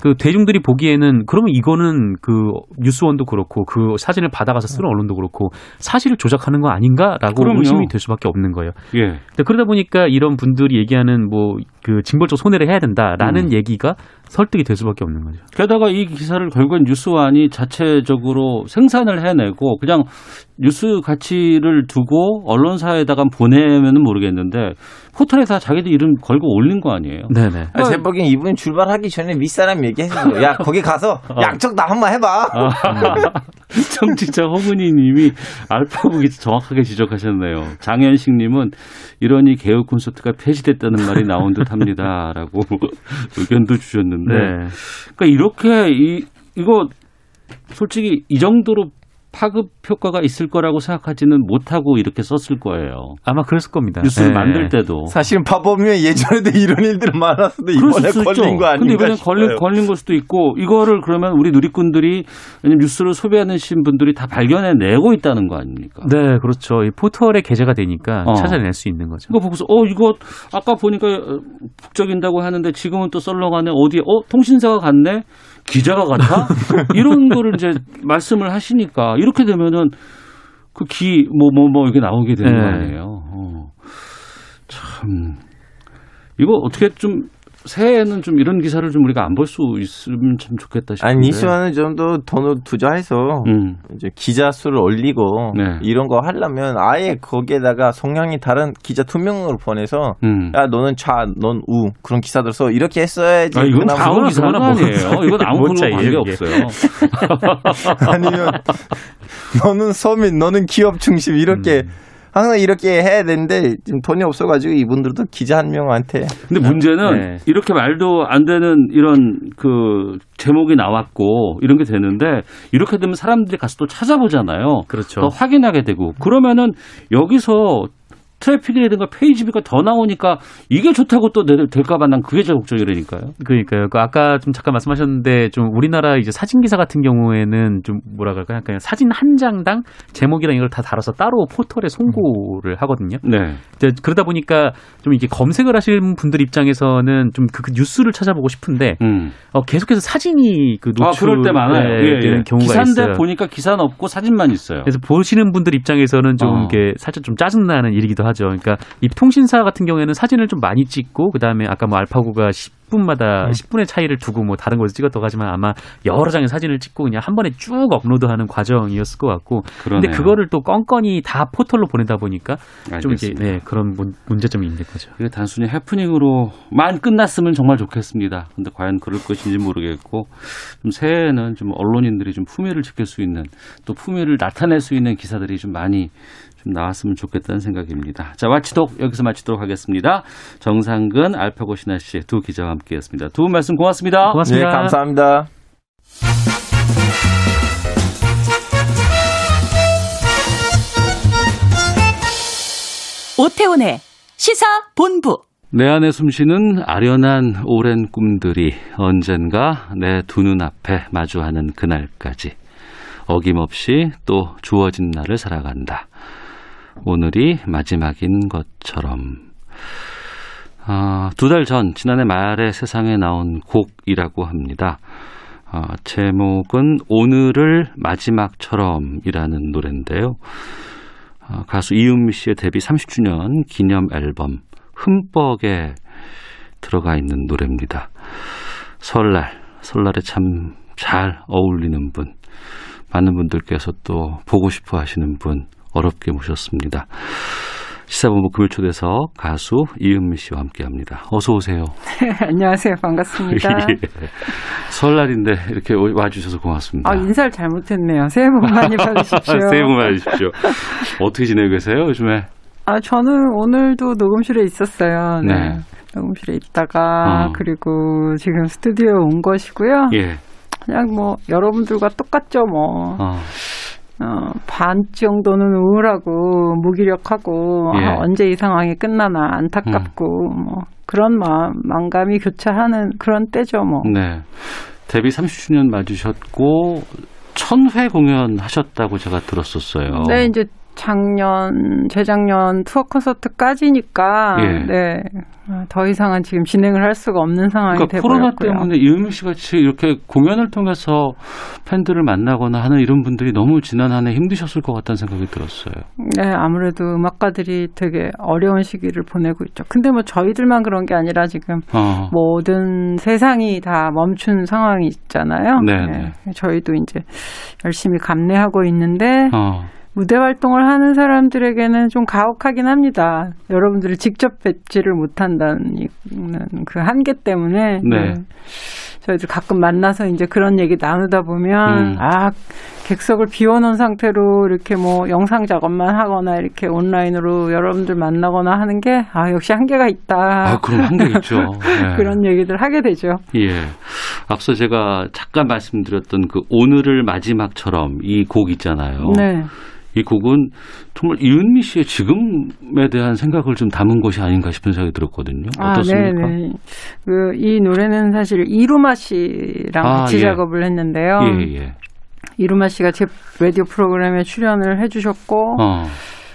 그 대중들이 보기에는 그러면 이거는 그 뉴스원도 그렇고 그 사진을 받아가서 쓰는 언론도 그렇고 사실을 조작하는 거 아닌가라고 그럼요. 의심이 될 수밖에 없는 거예요. 예. 근데 그러다 보니까 이런 분들이 얘기하는 뭐 그 징벌적 손해를 해야 된다라는 음. 얘기가 설득이 될 수밖에 없는 거죠. 게다가 이 기사를 결국엔 뉴스완이 자체적으로 생산을 해내고 그냥 뉴스 가치를 두고 언론사에다가 보내면은 모르겠는데 포털에다 자기들 이름 걸고 올린 거 아니에요. 네네. 아, 제 보기엔 이분이 출발하기 전에 윗사람 얘기했어. 야, 거기 가서 양쪽 다 한번 해봐. 청취자 허문희님이 알파고 기사 정확하게 지적하셨네요. 장현식님은 이러니 개혁 콘서트가 폐지됐다는 말이 나온 듯합니다라고 의견도 주셨는데, 네. 그러니까 이렇게 이 이거 솔직히 이 정도로 파급 효과가 있을 거라고 생각하지는 못하고 이렇게 썼을 거예요. 아마 그랬을 겁니다. 뉴스를 네. 만들 때도. 사실은 파범이면 예전에도 이런 일들 많았어도 이번에 걸린 있죠. 거 아닌가 근데 이번에 걸린, 싶어요. 걸린 걸 수도 있고 이거를 그러면 우리 누리꾼들이 뉴스를 소비하는 분들이 다 발견해내고 있다는 거 아닙니까? 네, 그렇죠. 이 포털에 게재가 되니까 어. 찾아낼 수 있는 거죠. 이거 보고서 어 이거 아까 보니까 어, 북적인다고 하는데 지금은 또 썰러가네 어디 어 통신사가 같네 기자가 같아 이런 거를 이제 말씀을 하시니까 이렇게 되면은 그 기 뭐 뭐뭐 이게 나오게 되는 네. 거 아니에요. 어. 참 이거 어떻게 좀 새해에는 좀 이런 기사를 좀 우리가 안 볼 수 있으면 참 좋겠다 싶은데. 아니, 이수환은 좀더 돈을 투자해서 음. 이제 기자 수를 올리고 네. 이런 거 하려면 아예 거기에다가 성향이 다른 기자 두 명을 보내서 음. 야 너는 좌, 넌 우 그런 기사들 써 이렇게 했어야지. 아, 이건 그거는 기사는 아니에요. 이건 아무 관계. 없어요. 아니면 너는 서민, 너는 기업 중심 이렇게 음. 항상 이렇게 해야 되는데 지금 돈이 없어가지고 이분들도 기자 한 명한테 근데 문제는 네. 이렇게 말도 안 되는 이런 그 제목이 나왔고 이런 게 되는데 이렇게 되면 사람들이 가서 또 찾아보잖아요. 그렇죠. 더 확인하게 되고 그러면은 여기서 트래픽이라든가 페이지비가 더 나오니까 이게 좋다고 또 될- 될까봐 난 그게 제일 걱정이라니까요. 그러니까요. 그 아까 좀 잠깐 말씀하셨는데 좀 우리나라 이제 사진 기사 같은 경우에는 좀 뭐라 그럴까요? 그냥 사진 한 장당 제목이랑 이걸 다 달아서 따로 포털에 송고를 하거든요. 네. 그러다 보니까 좀 이게 검색을 하시는 분들 입장에서는 좀그 뉴스를 찾아보고 싶은데 음. 어, 계속해서 사진이 그 아, 노출 그럴 때 많아요. 예, 예. 경우가 기사인데 있어요. 보니까 기사는 없고 사진만 있어요. 그래서 보시는 분들 입장에서는 좀 어. 이게 살짝 좀 짜증나는 일이기도 하죠. 그러니까 이 통신사 같은 경우에는 사진을 좀 많이 찍고 그다음에 아까 뭐 알파고가 10분마다 10분의 차이를 두고 뭐 다른 곳에서 찍었다고 하지만 아마 여러 장의 사진을 찍고 그냥 한 번에 쭉 업로드하는 과정이었을 것 같고 근데 그러네요. 그거를 또 건건이 다 포털로 보내다 보니까 좀 이렇게 알겠습니다. 네, 그런 문, 문제점이 있는 거죠. 이게 단순히 해프닝으로만 끝났으면 정말 좋겠습니다. 근데 과연 그럴 것인지 모르겠고 좀 새해에는 좀 언론인들이 좀 품위를 지킬 수 있는 또 품위를 나타낼 수 있는 기사들이 좀 많이 좀 나왔으면 좋겠다는 생각입니다. 자, 마치독 여기서 마치도록 하겠습니다. 정상근, 알파고 신하 씨 두 기자와 함께했습니다. 두 분 말씀 고맙습니다. 고맙습니다. 네 감사합니다. 오태훈의 시사 본부. 내 안에 숨쉬는 아련한 오랜 꿈들이 언젠가 내 두 눈앞에 마주하는 그날까지 어김없이 또 주어진 날을 살아간다. 오늘이 마지막인 것처럼. 아, 두달 전, 지난해 말에 세상에 나온 곡이라고 합니다. 아, 제목은 오늘을 마지막처럼이라는 노래인데요. 아, 가수 이은미 씨의 데뷔 30주년 기념 앨범 흠뻑에 들어가 있는 노래입니다. 설날, 설날에 참 잘 어울리는 분, 많은 분들께서 또 보고 싶어 하시는 분 어렵게 모셨습니다. 시사본부 금요초대석 가수 이은미 씨와 함께합니다. 어서 오세요. 안녕하세요. 반갑습니다. 예. 설날인데 이렇게 와주셔서 고맙습니다. 아, 인사를 잘못했네요. 새해 복 많이 받으십시오. 새해 복 많으십시오. 어떻게 지내고 계세요, 요즘에? 아, 저는 오늘도 녹음실에 있었어요. 네. 네. 녹음실에 있다가 어. 그리고 지금 스튜디오에 온 것이고요. 예. 그냥 뭐 여러분들과 똑같죠, 뭐. 어, 어, 반 정도는 우울하고 무기력하고 예. 아, 언제 이 상황이 끝나나 안타깝고 뭐 그런 마음, 만감이 교차하는 그런 때죠, 뭐. 네. 데뷔 30주년 맞으셨고, 천회 공연 하셨다고 제가 들었었어요. 네, 이제 작년, 재작년 투어 콘서트까지니까 예. 네. 아, 더 이상은 지금 진행을 할 수가 없는 상황이 그러니까 코로나 돼버렸고요. 때문에 이은미 씨 같이 이렇게 공연을 통해서 팬들을 만나거나 하는 이런 분들이 너무 지난 한 해 힘드셨을 것 같다는 생각이 들었어요. 네, 아무래도 음악가들이 되게 어려운 시기를 보내고 있죠. 근데 뭐 저희들만 그런 게 아니라 지금 어. 모든 세상이 다 멈춘 상황이 있잖아요. 네네. 저희도 이제 열심히 감내하고 있는데 어. 무대 활동을 하는 사람들에게는 좀 가혹하긴 합니다. 여러분들을 직접 뵙지를 못한다는 그 한계 때문에 네. 저희들 가끔 만나서 이제 그런 얘기 나누다 보면 음. 아 객석을 비워놓은 상태로 이렇게 뭐 영상 작업만 하거나 이렇게 온라인으로 여러분들 만나거나 하는 게 아 역시 한계가 있다. 아, 그럼 한계 있죠. 네. 그런 얘기들 하게 되죠. 예. 앞서 제가 잠깐 말씀드렸던 그 오늘을 마지막처럼 이 곡 있잖아요. 네. 이 곡은 정말 이은미 씨의 지금에 대한 생각을 좀 담은 것이 아닌가 싶은 생각이 들었거든요. 어떻습니까? 아, 네네. 그, 이 노래는 사실 이루마 씨랑 아, 같이 예. 작업을 했는데요. 예, 예. 이루마 씨가 제 라디오 프로그램에 출연을 해주셨고, 어.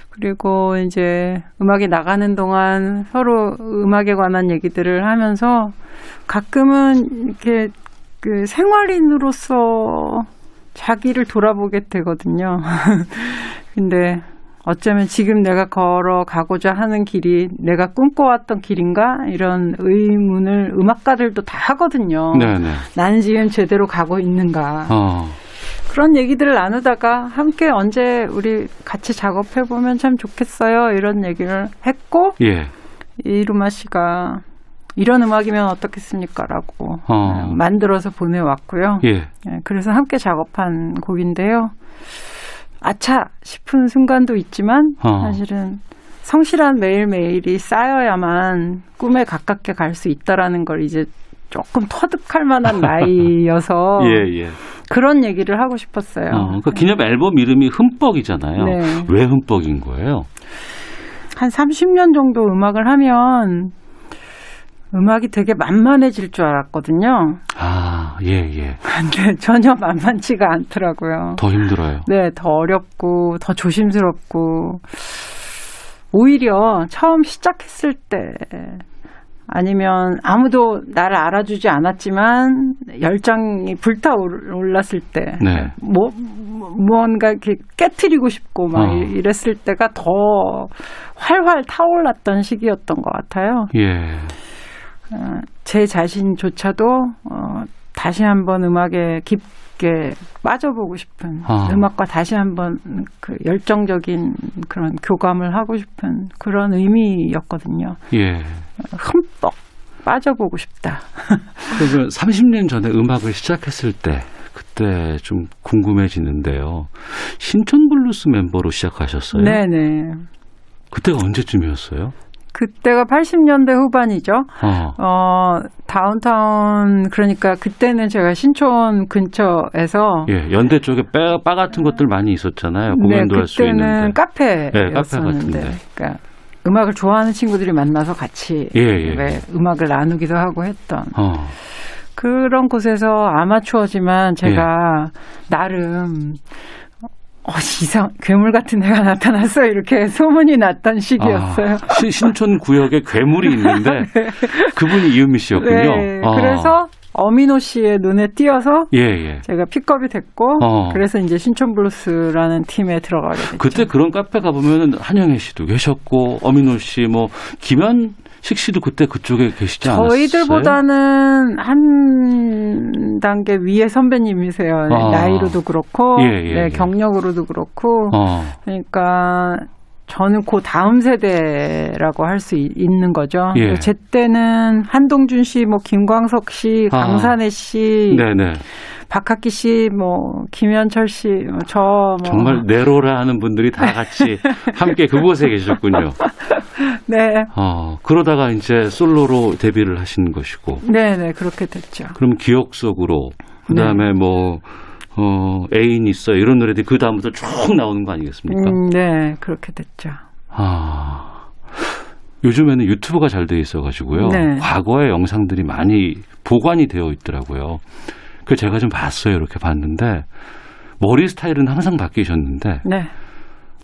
그리고 이제 음악이 나가는 동안 서로 음악에 관한 얘기들을 하면서 가끔은 이렇게 그 생활인으로서 자기를 돌아보게 되거든요. 근데 어쩌면 지금 내가 걸어가고자 하는 길이 내가 꿈꿔왔던 길인가? 이런 의문을 음악가들도 다 하거든요. 네네. 나는 지금 제대로 가고 있는가? 어. 그런 얘기들을 나누다가 함께 언제 우리 같이 작업해 보면 참 좋겠어요. 이런 얘기를 했고 예. 이루마 씨가 이런 음악이면 어떻겠습니까라고 어. 만들어서 보내왔고요. 예. 예, 그래서 함께 작업한 곡인데요. 아차 싶은 순간도 있지만 어. 사실은 성실한 매일매일이 쌓여야만 꿈에 가깝게 갈 수 있다라는 걸 이제 조금 터득할 만한 나이여서 예, 예. 그런 얘기를 하고 싶었어요. 어, 그 기념 앨범 이름이 흠뻑이잖아요. 네. 왜 흠뻑인 거예요? 한 30년 정도 음악을 하면 음악이 되게 만만해질 줄 알았거든요. 아, 예, 예. 근데 전혀 만만치가 않더라고요. 더 힘들어요. 네, 더 어렵고 더 조심스럽고 오히려 처음 시작했을 때 아니면 아무도 나를 알아주지 않았지만 열정이 불타올랐을 때 네. 뭐, 무언가 이렇게 깨트리고 싶고 막 어. 이랬을 때가 더 활활 타올랐던 시기였던 것 같아요. 예. 어, 제 자신조차도 어, 다시 한번 음악에 깊게 빠져보고 싶은 아. 음악과 다시 한번 그 열정적인 그런 교감을 하고 싶은 그런 의미였거든요. 예. 흠뻑 빠져보고 싶다. 그러면 30년 전에 음악을 시작했을 때 그때 좀 궁금해지는데요. 신촌 블루스 멤버로 시작하셨어요? 네네. 그때가 언제쯤이었어요? 그때가 80년대 후반이죠. 어. 어, 다운타운, 그러니까 그때는 제가 신촌 근처에서 예, 연대 쪽에 바, 바 같은 것들 많이 있었잖아요. 네, 공연도 할수 그때는 있는데. 카페였었는데, 카페 같은데. 그러니까 음악을 좋아하는 친구들이 만나서 같이 예, 예. 왜 음악을 나누기도 하고 했던 어. 그런 곳에서 아마추어지만 제가 나름 어, 이상 괴물 같은 애가 나타났어 이렇게 소문이 났던 시기였어요. 아, 시- 신촌 구역에 괴물이 있는데 그분이 이은미 씨였군요. 네, 아. 그래서 엄인호 씨의 눈에 띄어서 예, 예. 제가 픽업이 됐고 어. 그래서 이제 신촌 블루스라는 팀에 들어가게 됐죠. 그때 그런 카페 가보면은 한영애 씨도 계셨고 엄인호 씨, 뭐 김현 식 씨도 그때 그쪽에 계시지 않았어요? 저희들보다는 한 단계 위에 선배님이세요. 아. 나이로도 그렇고, 예, 예, 네, 예. 경력으로도 그렇고. 어, 그러니까 저는 그 다음 세대라고 할 수 있는 거죠. 예. 제 때는 한동준 씨, 뭐 김광석 씨, 아. 강산혜 씨, 네네. 박학기 씨, 뭐 김현철 씨, 뭐저 뭐. 정말 네로라 하는 분들이 다 같이 함께 그곳에 계셨군요. 네, 어, 그러다가 이제 솔로로 데뷔를 하신 것이고, 네, 네 그렇게 됐죠. 그럼 기억 속으로, 그 네. 다음에 뭐, 어, 애인 있어 이런 노래들이 그 다음부터 쭉 나오는 거 아니겠습니까? 음, 네, 그렇게 됐죠. 아, 요즘에는 유튜브가 잘 돼 있어가지고요. 네. 과거의 영상들이 많이 보관이 되어 있더라고요. 그 제가 좀 봤어요. 이렇게 봤는데 머리 스타일은 항상 바뀌셨는데 네.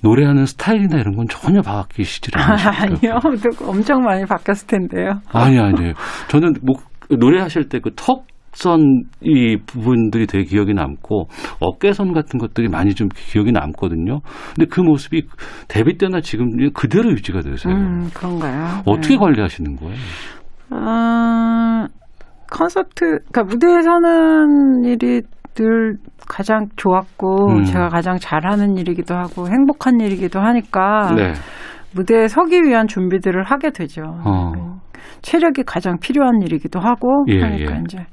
노래하는 스타일이나 이런 건 전혀 바뀌시질 않으십니까? 아니요, 엄청 많이 바뀌었을 텐데요. 아니 아니에요. 저는 뭐 노래하실 때 그 턱 선 이 부분들이 되게 기억에 남고 어깨선 같은 것들이 많이 좀 기억에 남거든요. 근데 그 모습이 데뷔 때나 지금 그대로 유지가 되세요. 음, 그런가요? 어떻게 네. 관리하시는 거예요? 아, 콘서트, 그러니까 무대에 서는 일이 늘 가장 좋았고 음. 제가 가장 잘하는 일이기도 하고 행복한 일이기도 하니까 네. 무대에 서기 위한 준비들을 하게 되죠. 어. 체력이 가장 필요한 일이기도 하고 예, 하니까 예. 이제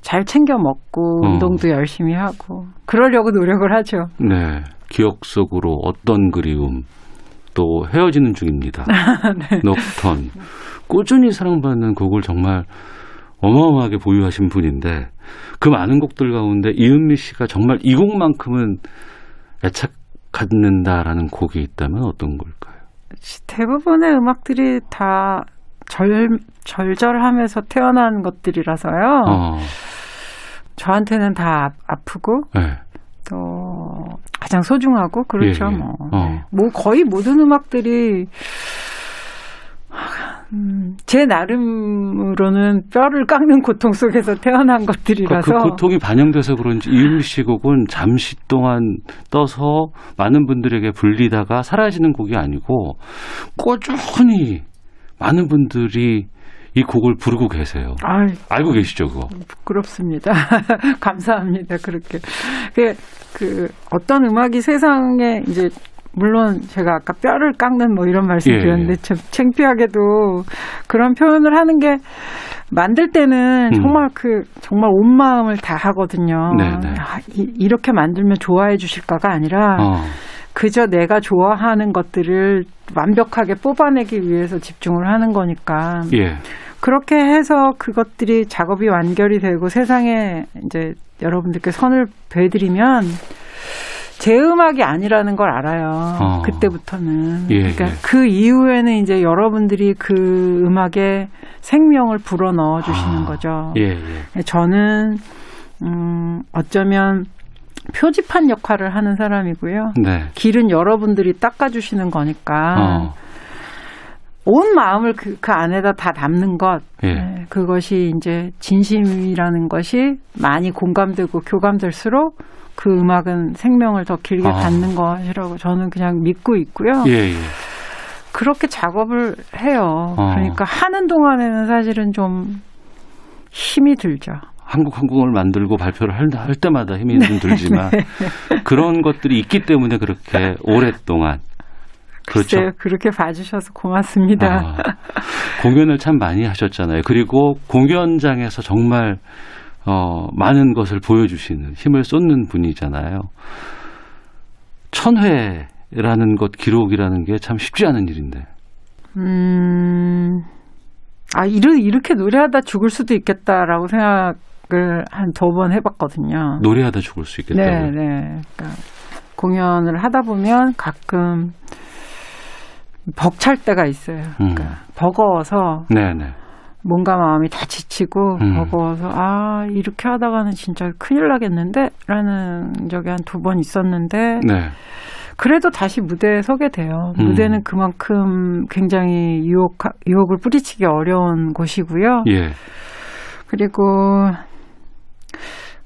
잘 챙겨 먹고 어. 운동도 열심히 하고 그러려고 노력을 하죠. 네. 기억 속으로 어떤 그리움 또 헤어지는 중입니다. 네. 녹턴 꾸준히 사랑받는 곡을 정말 어마어마하게 보유하신 분인데 그 많은 곡들 가운데 이은미 씨가 정말 이 곡만큼은 애착 갖는다라는 곡이 있다면 어떤 걸까요? 대부분의 음악들이 다 절, 절절하면서 태어난 것들이라서요. 어, 저한테는 다 아- 아프고 네. 또 가장 소중하고 그렇죠 예, 예. 뭐. 어. 네. 뭐 거의 모든 음악들이 음, 제 나름으로는 뼈를 깎는 고통 속에서 태어난 그, 것들이라서 그 고통이 반영돼서 그런지 씨 곡은 잠시 동안 떠서 많은 분들에게 불리다가 사라지는 곡이 아니고 꾸준히 많은 분들이 이 곡을 부르고 계세요. 아이, 알고 계시죠, 그거? 부끄럽습니다. 감사합니다. 그렇게. 그, 그, 어떤 음악이 세상에 이제, 물론 제가 아까 뼈를 깎는 뭐 이런 말씀 예, 드렸는데 예. 참 창피하게도 그런 표현을 하는 게 만들 때는 음. 정말 그, 정말 온 마음을 다 하거든요. 네, 네. 아, 이, 렇게 만들면 좋아해 주실까가 아니라 어, 그저 내가 좋아하는 것들을 완벽하게 뽑아내기 위해서 집중을 하는 거니까. 예. 그렇게 해서 그것들이 작업이 완결이 되고 세상에 이제 여러분들께 선을 배드리면 제 음악이 아니라는 걸 알아요. 어. 그때부터는. 예, 그러니까 예. 그 이후에는 이제 여러분들이 그 음악에 생명을 불어 넣어 주시는 아, 거죠. 예, 예. 저는 음 어쩌면 표지판 역할을 하는 사람이고요. 네. 길은 여러분들이 닦아 주시는 거니까 어, 온 마음을 그, 그 안에다 다 담는 것, 예. 네, 그것이 이제 진심이라는 것이 많이 공감되고 교감될수록 그 음악은 생명을 더 길게 아. 갖는 것이라고 저는 그냥 믿고 있고요. 예, 예. 그렇게 작업을 해요. 어. 그러니까 하는 동안에는 사실은 좀 힘이 들죠. 한국 한국어를 만들고 발표를 할, 할 때마다 힘이 네. 좀 들지만 그런 것들이 있기 때문에 그렇게 오랫동안 그렇죠. 글쎄요, 그렇게 봐주셔서 고맙습니다. 아, 공연을 참 많이 하셨잖아요. 그리고 공연장에서 정말 어, 많은 것을 보여주시는 힘을 쏟는 분이잖아요. 천회라는 것 기록이라는 게 참 쉽지 않은 일인데. 음, 아, 이르, 이렇게 노래하다 죽을 수도 있겠다라고 생각을 한 두 번 해봤거든요. 노래하다 죽을 수 있겠다고. 네, 네. 그러니까 공연을 하다 보면 가끔 벅찰 때가 있어요. 음. 그러니까 버거워서 네, 네. 몸과 마음이 다 지치고 음. 버거워서 아 이렇게 하다가는 진짜 큰일 나겠는데라는 적이 한 두 번 있었는데 네. 그래도 다시 무대에 서게 돼요. 음. 무대는 그만큼 굉장히 유혹 유혹을 뿌리치기 어려운 곳이고요. 예. 그리고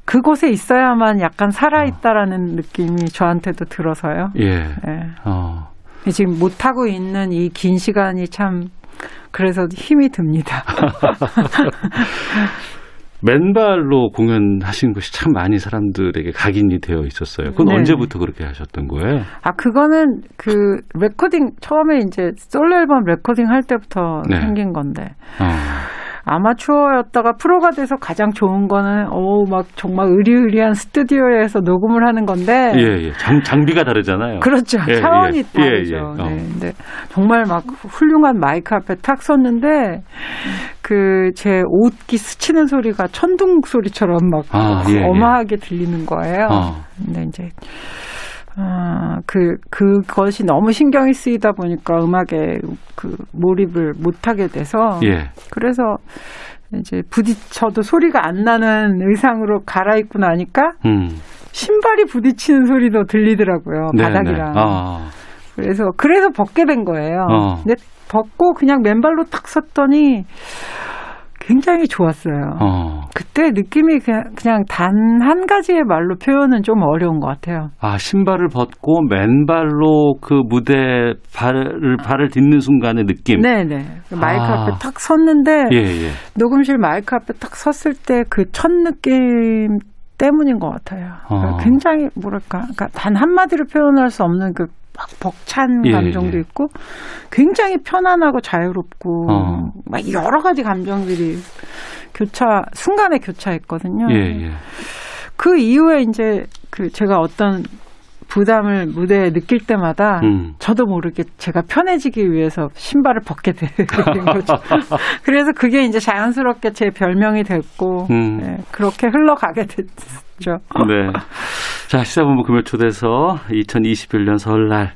그곳에 있어야만 약간 살아있다라는 느낌이 저한테도 들어서요. 예. 예. 어. 지금 못하고 있는 이 긴 시간이 참 그래서 힘이 듭니다. 맨발로 공연하신 것이 참 많이 사람들에게 각인이 되어 있었어요. 그건 네. 언제부터 그렇게 하셨던 거예요? 아, 그거는 그 레코딩, 처음에 이제 솔로 앨범 레코딩 할 때부터 네. 생긴 건데. 어. 아마추어였다가 프로가 돼서 가장 좋은 거는, 어우, 막 정말 의리의리한 스튜디오에서 녹음을 하는 건데. 예, 예. 장, 장비가 다르잖아요. 그렇죠. 예, 차원이 예. 다르죠. 예, 예. 어. 네. 근데 정말 막 훌륭한 마이크 앞에 탁 섰는데 그 제 옷기 스치는 소리가 천둥 소리처럼 막 아, 예, 예. 어마하게 들리는 거예요. 어. 근데 이제 아, 그, 그것이 너무 신경이 쓰이다 보니까 음악에 그 몰입을 못 하게 돼서 예. 그래서 이제 부딪혀도 소리가 안 나는 의상으로 갈아입고 나니까 음. 신발이 부딪히는 소리도 들리더라고요. 네, 바닥이랑. 네. 아. 그래서 그래서 벗게 된 거예요. 어. 근데 벗고 그냥 맨발로 탁 섰더니 굉장히 좋았어요. 어. 그때 느낌이 그냥, 그냥 단 한 가지의 말로 표현은 좀 어려운 것 같아요. 아, 신발을 벗고 맨발로 그 무대 발을 발을 딛는 순간의 느낌. 네네. 마이크 아. 앞에 탁 섰는데 예, 예. 녹음실 마이크 앞에 딱 섰을 때 그 첫 느낌 때문인 것 같아요. 어. 굉장히 뭐랄까, 그러니까 단 한마디로 표현할 수 없는 그 막 벅찬 예, 감정도 예. 있고 굉장히 편안하고 자유롭고 어. 막 여러 가지 감정들이 교차 순간에 교차했거든요. 예, 예. 그 이후에 이제 그 제가 어떤 부담을 무대에 느낄 때마다 음. 저도 모르게 제가 편해지기 위해서 신발을 벗게 되는 거죠. 그래서 그게 이제 자연스럽게 제 별명이 됐고 음. 네, 그렇게 흘러가게 됐죠. 네. 자, 시사본부 금요 초대서 2021년 설날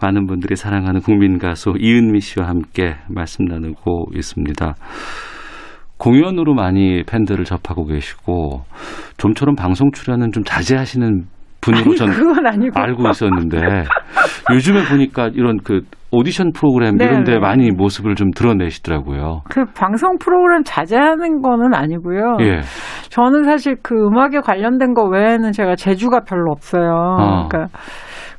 많은 분들이 사랑하는 국민 가수 이은미 씨와 함께 말씀 나누고 있습니다. 공연으로 많이 팬들을 접하고 계시고 좀처럼 방송 출연은 좀 자제하시는 아니, 전 그건 아니고 알고 있었는데 요즘에 보니까 이런 그 오디션 프로그램 네, 이런 데 네. 많이 모습을 좀 드러내시더라고요. 그 방송 프로그램 자제하는 거는 아니고요. 예. 저는 사실 그 음악에 관련된 거 외에는 제가 재주가 별로 없어요. 어. 그러니까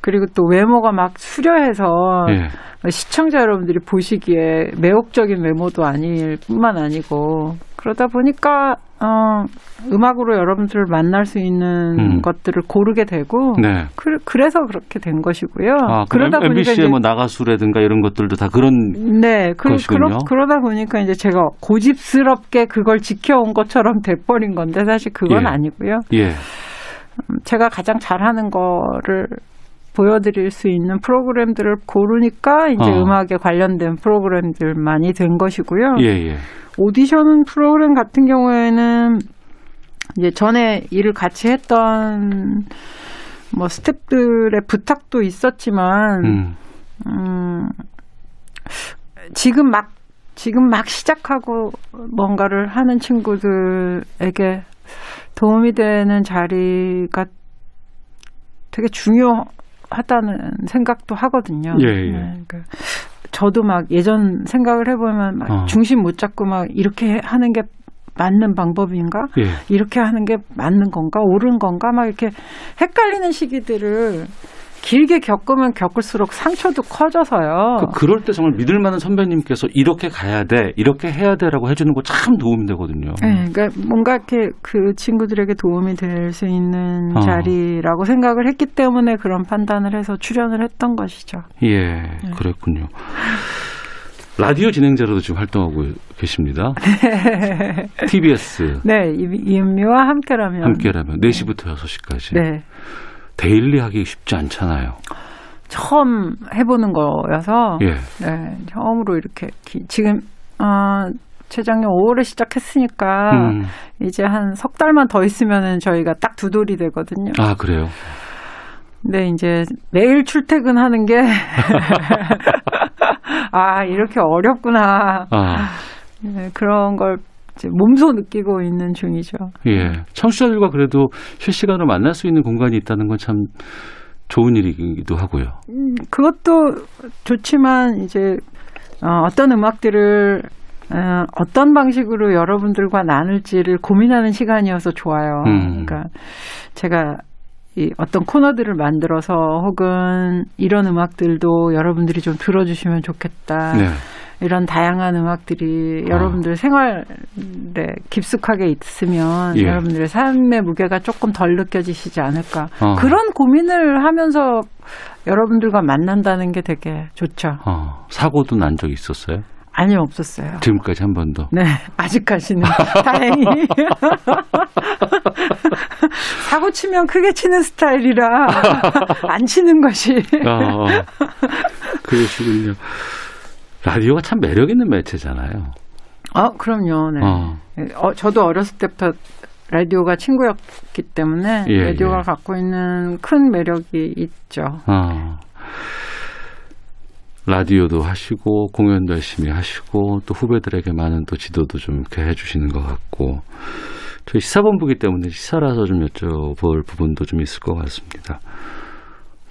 그리고 또 외모가 막 수려해서 예. 시청자 여러분들이 보시기에 매혹적인 외모도 아닐 뿐만 아니고 그러다 보니까 어, 음악으로 여러분들을 만날 수 있는 음. 것들을 고르게 되고 네. 그, 그래서 그렇게 된 것이고요. 아, 그러다 보니까 MBC의 뭐 나가수라든가 이런 것들도 다 그런 네, 그, 것이군요. 그러, 그러다 보니까 이제 제가 고집스럽게 그걸 지켜온 것처럼 돼버린 건데 사실 그건 예. 아니고요. 예. 음, 제가 가장 잘하는 거를 보여드릴 수 있는 프로그램들을 고르니까 이제 어. 음악에 관련된 프로그램들만이 된 것이고요. 예, 예. 오디션 프로그램 같은 경우에는 이제 전에 일을 같이 했던 뭐 스탭들의 부탁도 있었지만 음. 음, 지금 막 지금 막 시작하고 뭔가를 하는 친구들에게 도움이 되는 자리가 되게 중요 하다는 생각도 하거든요. 예, 예. 그러니까 저도 막 예전 생각을 해보면 막 어. 중심 못 잡고 막 이렇게 하는 게 맞는 방법인가? 예. 이렇게 하는 게 맞는 건가? 옳은 건가? 막 이렇게 헷갈리는 시기들을 길게 겪으면 겪을수록 상처도 커져서요. 그, 그럴 때 정말 믿을 만한 선배님께서 이렇게 가야 돼, 이렇게 해야 돼라고 해주는 거 참 도움이 되거든요. 네, 그러니까 뭔가 이렇게 그 친구들에게 도움이 될 수 있는 어. 자리라고 생각을 했기 때문에 그런 판단을 해서 출연을 했던 것이죠. 예, 그랬군요. 라디오 진행자로도 지금 활동하고 계십니다. TBS 네, 이- 이은미와 함께라면. 함께라면 4시부터 6시까지. 네. 데일리 하기 쉽지 않잖아요. 처음 해보는 거여서 예. 네, 처음으로 이렇게 기- 지금 어, 재작년 5월에 시작했으니까 음. 이제 한 석 달만 더 있으면은 저희가 딱 두 돌이 되거든요. 아, 그래요? 근데 이제 매일 출퇴근하는 게 아, 이렇게 어렵구나. 아, 네, 그런 걸 몸소 느끼고 있는 중이죠. 예. 청취자들과 그래도 실시간으로 만날 수 있는 공간이 있다는 건 참 좋은 일이기도 하고요. 음, 그것도 좋지만 이제 어, 어떤 음악들을 어, 어떤 방식으로 여러분들과 나눌지를 고민하는 시간이어서 좋아요. 음. 그러니까 제가 이 어떤 코너들을 만들어서 혹은 이런 음악들도 여러분들이 좀 들어주시면 좋겠다. 네. 이런 다양한 음악들이 여러분들 생활에 깊숙하게 있으면 예. 여러분들의 삶의 무게가 조금 덜 느껴지시지 않을까. 어. 그런 고민을 하면서 여러분들과 만난다는 게 되게 좋죠. 어, 사고도 난 적 있었어요? 아니요, 없었어요. 지금까지 한 번도. 네, 아직까지는 다행히 사고 치면 크게 치는 스타일이라 안 치는 것이 어, 어. 그러시군요. 라디오가 참 매력 있는 매체잖아요. 어, 그럼요. 네. 어. 어, 저도 어렸을 때부터 라디오가 친구였기 때문에 예, 라디오가 예. 갖고 있는 큰 매력이 있죠. 어. 라디오도 하시고 공연도 열심히 하시고 또 후배들에게 많은 또 지도도 좀 이렇게 해주시는 것 같고 저희 시사본부기 때문에 시사라서 좀 여쭤볼 부분도 좀 있을 것 같습니다.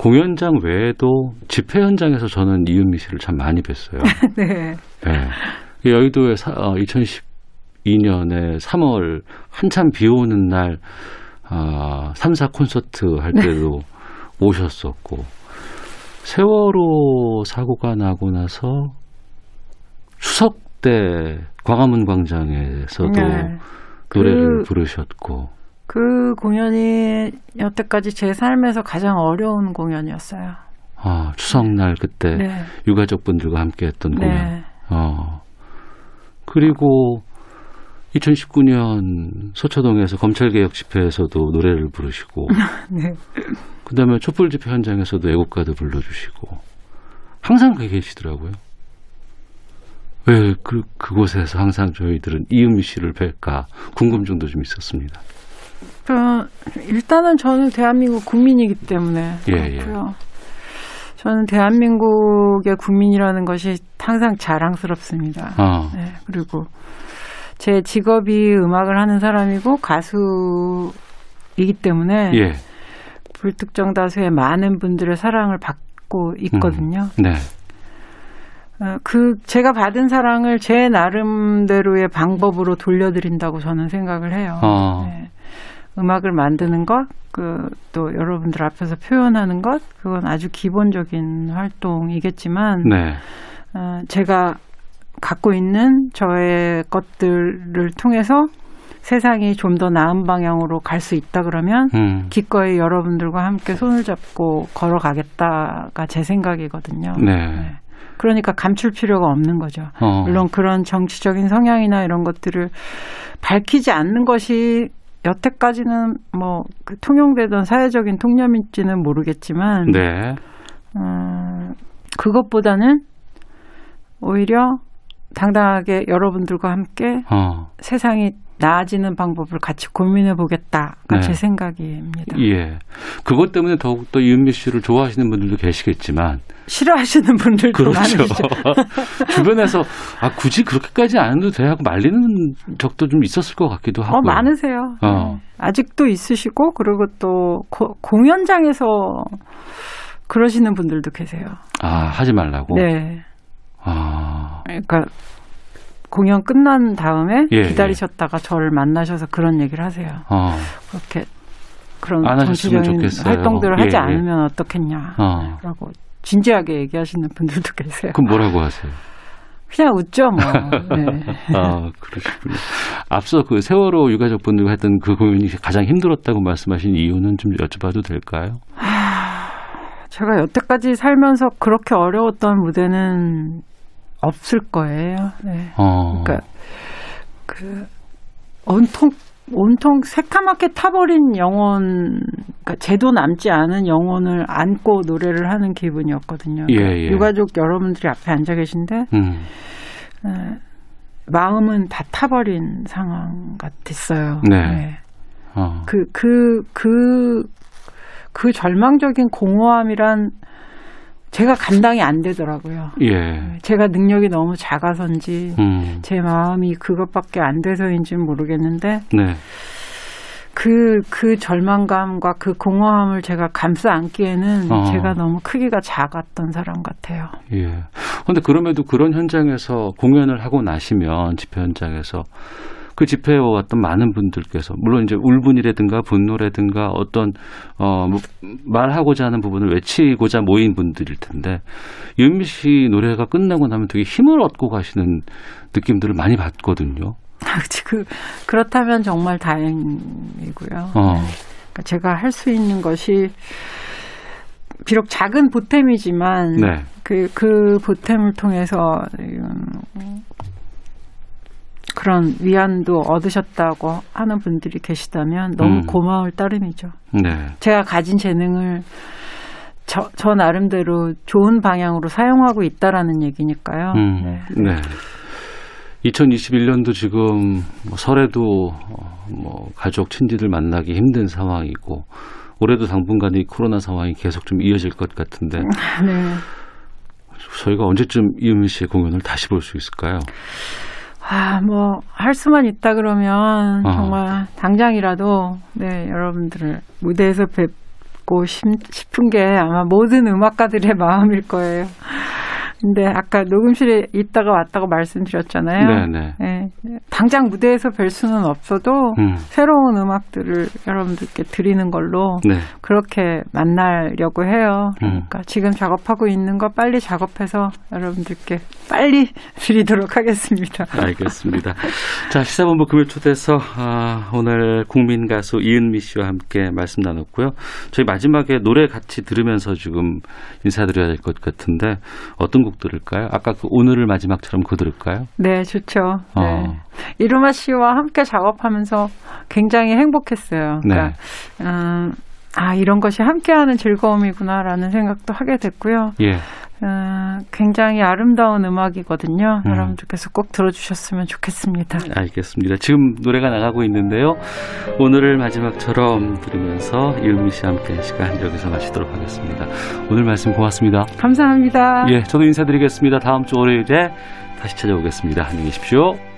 공연장 외에도 집회 현장에서 저는 이은미 씨를 참 많이 뵀어요. 네. 네. 여의도에 사, 어, 2012년에 3월 한참 비 오는 날 아, 3사 콘서트 할 때도 오셨었고 세월호 사고가 나고 나서 추석 때 광화문 광장에서도 네. 노래를 그- 부르셨고 그 공연이 여태까지 제 삶에서 가장 어려운 공연이었어요. 아, 추석날 그때 네. 유가족분들과 함께 했던 공연. 네. 어. 그리고 2019년 서초동에서 검찰개혁 집회에서도 노래를 부르시고, 네. 그 다음에 촛불 집회 현장에서도 애국가도 불러주시고, 항상 거기 계시더라고요. 왜 그, 그곳에서 항상 저희들은 이은미 씨를 뵐까 궁금증도 좀 있었습니다. 그 일단은 저는 대한민국 국민이기 때문에 예, 그렇고요. 저는 대한민국의 국민이라는 것이 항상 자랑스럽습니다. 어. 네, 그리고 제 직업이 음악을 하는 사람이고 가수이기 때문에 예, 불특정 다수의 많은 분들의 사랑을 받고 있거든요. 네. 어, 그 제가 받은 사랑을 제 나름대로의 방법으로 돌려드린다고 저는 생각을 해요. 어. 네. 음악을 만드는 것, 그 또 여러분들 앞에서 표현하는 것, 그건 아주 기본적인 활동이겠지만 네. 어, 제가 갖고 있는 저의 것들을 통해서 세상이 좀 더 나은 방향으로 갈 수 있다 그러면 음. 기꺼이 여러분들과 함께 손을 잡고 걸어가겠다가 제 생각이거든요. 네. 그러니까 감출 필요가 없는 거죠. 어. 물론 그런 정치적인 성향이나 이런 것들을 밝히지 않는 것이 여태까지는 뭐 그 통용되던 사회적인 통념인지는 모르겠지만 네. 음, 그것보다는 오히려 당당하게 여러분들과 함께 어. 세상이 나아지는 방법을 같이 고민해 보겠다가 네. 제 생각입니다. 예. 그것 때문에 더욱더 이은미 씨를 좋아하시는 분들도 계시겠지만. 싫어하시는 분들도 그렇죠. 주변에서, 아, 굳이 그렇게까지 안 해도 돼 하고 말리는 적도 좀 있었을 것 같기도 하고. 어, 많으세요. 어. 네. 아직도 있으시고, 그리고 또 고- 공연장에서 그러시는 분들도 계세요. 아, 하지 말라고? 네. 아, 그러니까 공연 끝난 다음에 예, 기다리셨다가 저를 만나셔서 그런 얘기를 하세요. 어, 그렇게 그런 정치적인 좋겠어요. 활동들을 예, 하지 예. 않으면 어떻겠냐. 어. 라고 진지하게 얘기하시는 분들도 계세요. 그럼 뭐라고 하세요? 그냥 웃죠, 뭐. 네. 아, 그러시군요. 앞서 그 세월호 유가족 분들과 했던 그 공연이 가장 힘들었다고 말씀하신 이유는 좀 여쭤봐도 될까요? 제가 여태까지 살면서 그렇게 어려웠던 무대는 없을 거예요. 네. 어, 그러니까 그 온통 온통 새카맣게 타버린 영혼, 그러니까 제도 남지 않은 영혼을 안고 노래를 하는 기분이었거든요. 예, 그러니까 예. 유가족 여러분들이 앞에 앉아 계신데 음, 에, 마음은 다 타버린 상황 같았어요. 네. 어, 그, 그, 그, 그 절망적인 공허함이란 제가 감당이 안 되더라고요. 예, 제가 능력이 너무 작아서인지 음, 제 마음이 그것밖에 안 돼서인지는 모르겠는데 네, 그, 그 절망감과 그 공허함을 제가 감싸 안기에는 어. 제가 너무 크기가 작았던 사람 같아요. 예. 근데 그럼에도 그런 현장에서 공연을 하고 나시면 집회 현장에서 그 집회에 왔던 많은 분들께서 물론 이제 울분이라든가 분노라든가 어떤 어 뭐, 말하고자 하는 부분을 외치고자 모인 분들일 텐데 유미 씨 노래가 끝나고 나면 되게 힘을 얻고 가시는 느낌들을 많이 받거든요. 그, 그렇다면 정말 다행이고요. 어. 그러니까 제가 할 수 있는 것이 비록 작은 보탬이지만 네. 그, 그 보탬을 통해서 음, 그런 위안도 얻으셨다고 하는 분들이 계시다면 너무 음. 고마울 따름이죠. 네. 제가 가진 재능을 저, 저 나름대로 좋은 방향으로 사용하고 있다라는 얘기니까요. 음, 네. 네. 2021년도 지금 뭐 설에도 어, 뭐 가족 친지들 만나기 힘든 상황이고 올해도 당분간 이 코로나 상황이 계속 좀 이어질 것 같은데 네. 저희가 언제쯤 이은미 씨의 공연을 다시 볼 수 있을까요? 아, 뭐, 할 수만 있다 그러면 어. 정말 당장이라도, 네, 여러분들을 무대에서 뵙고 싶, 싶은 게 아마 모든 음악가들의 마음일 거예요. 근데 아까 녹음실에 있다가 왔다고 말씀드렸잖아요. 네네. 네, 당장 무대에서 뵐 수는 없어도 음. 새로운 음악들을 여러분들께 드리는 걸로 네. 그렇게 만나려고 해요. 음. 그러니까 지금 작업하고 있는 거 빨리 작업해서 여러분들께 빨리 드리도록 하겠습니다. 알겠습니다. 자, 시사본부 금요일 초대서 아, 오늘 국민 가수 이은미 씨와 함께 말씀 나눴고요. 저희 마지막에 노래 같이 들으면서 지금 인사드려야 될 것 같은데 어떤 곡 들을까요? 아까 그 오늘을 마지막처럼 그거 들을까요? 네, 좋죠. 네. 어. 이루마 씨와 함께 작업하면서 굉장히 행복했어요. 그러니까 네. 음, 아 이런 것이 함께하는 즐거움이구나라는 생각도 하게 됐고요. 예. 어, 굉장히 아름다운 음악이거든요. 음. 여러분들께서 꼭 들어주셨으면 좋겠습니다. 알겠습니다. 지금 노래가 나가고 있는데요. 오늘을 마지막처럼 들으면서 이은미 씨와 함께 시간 여기서 마치도록 하겠습니다. 오늘 말씀 고맙습니다. 감사합니다. 예, 저도 인사드리겠습니다. 다음 주 월요일에 다시 찾아오겠습니다. 안녕히 계십시오.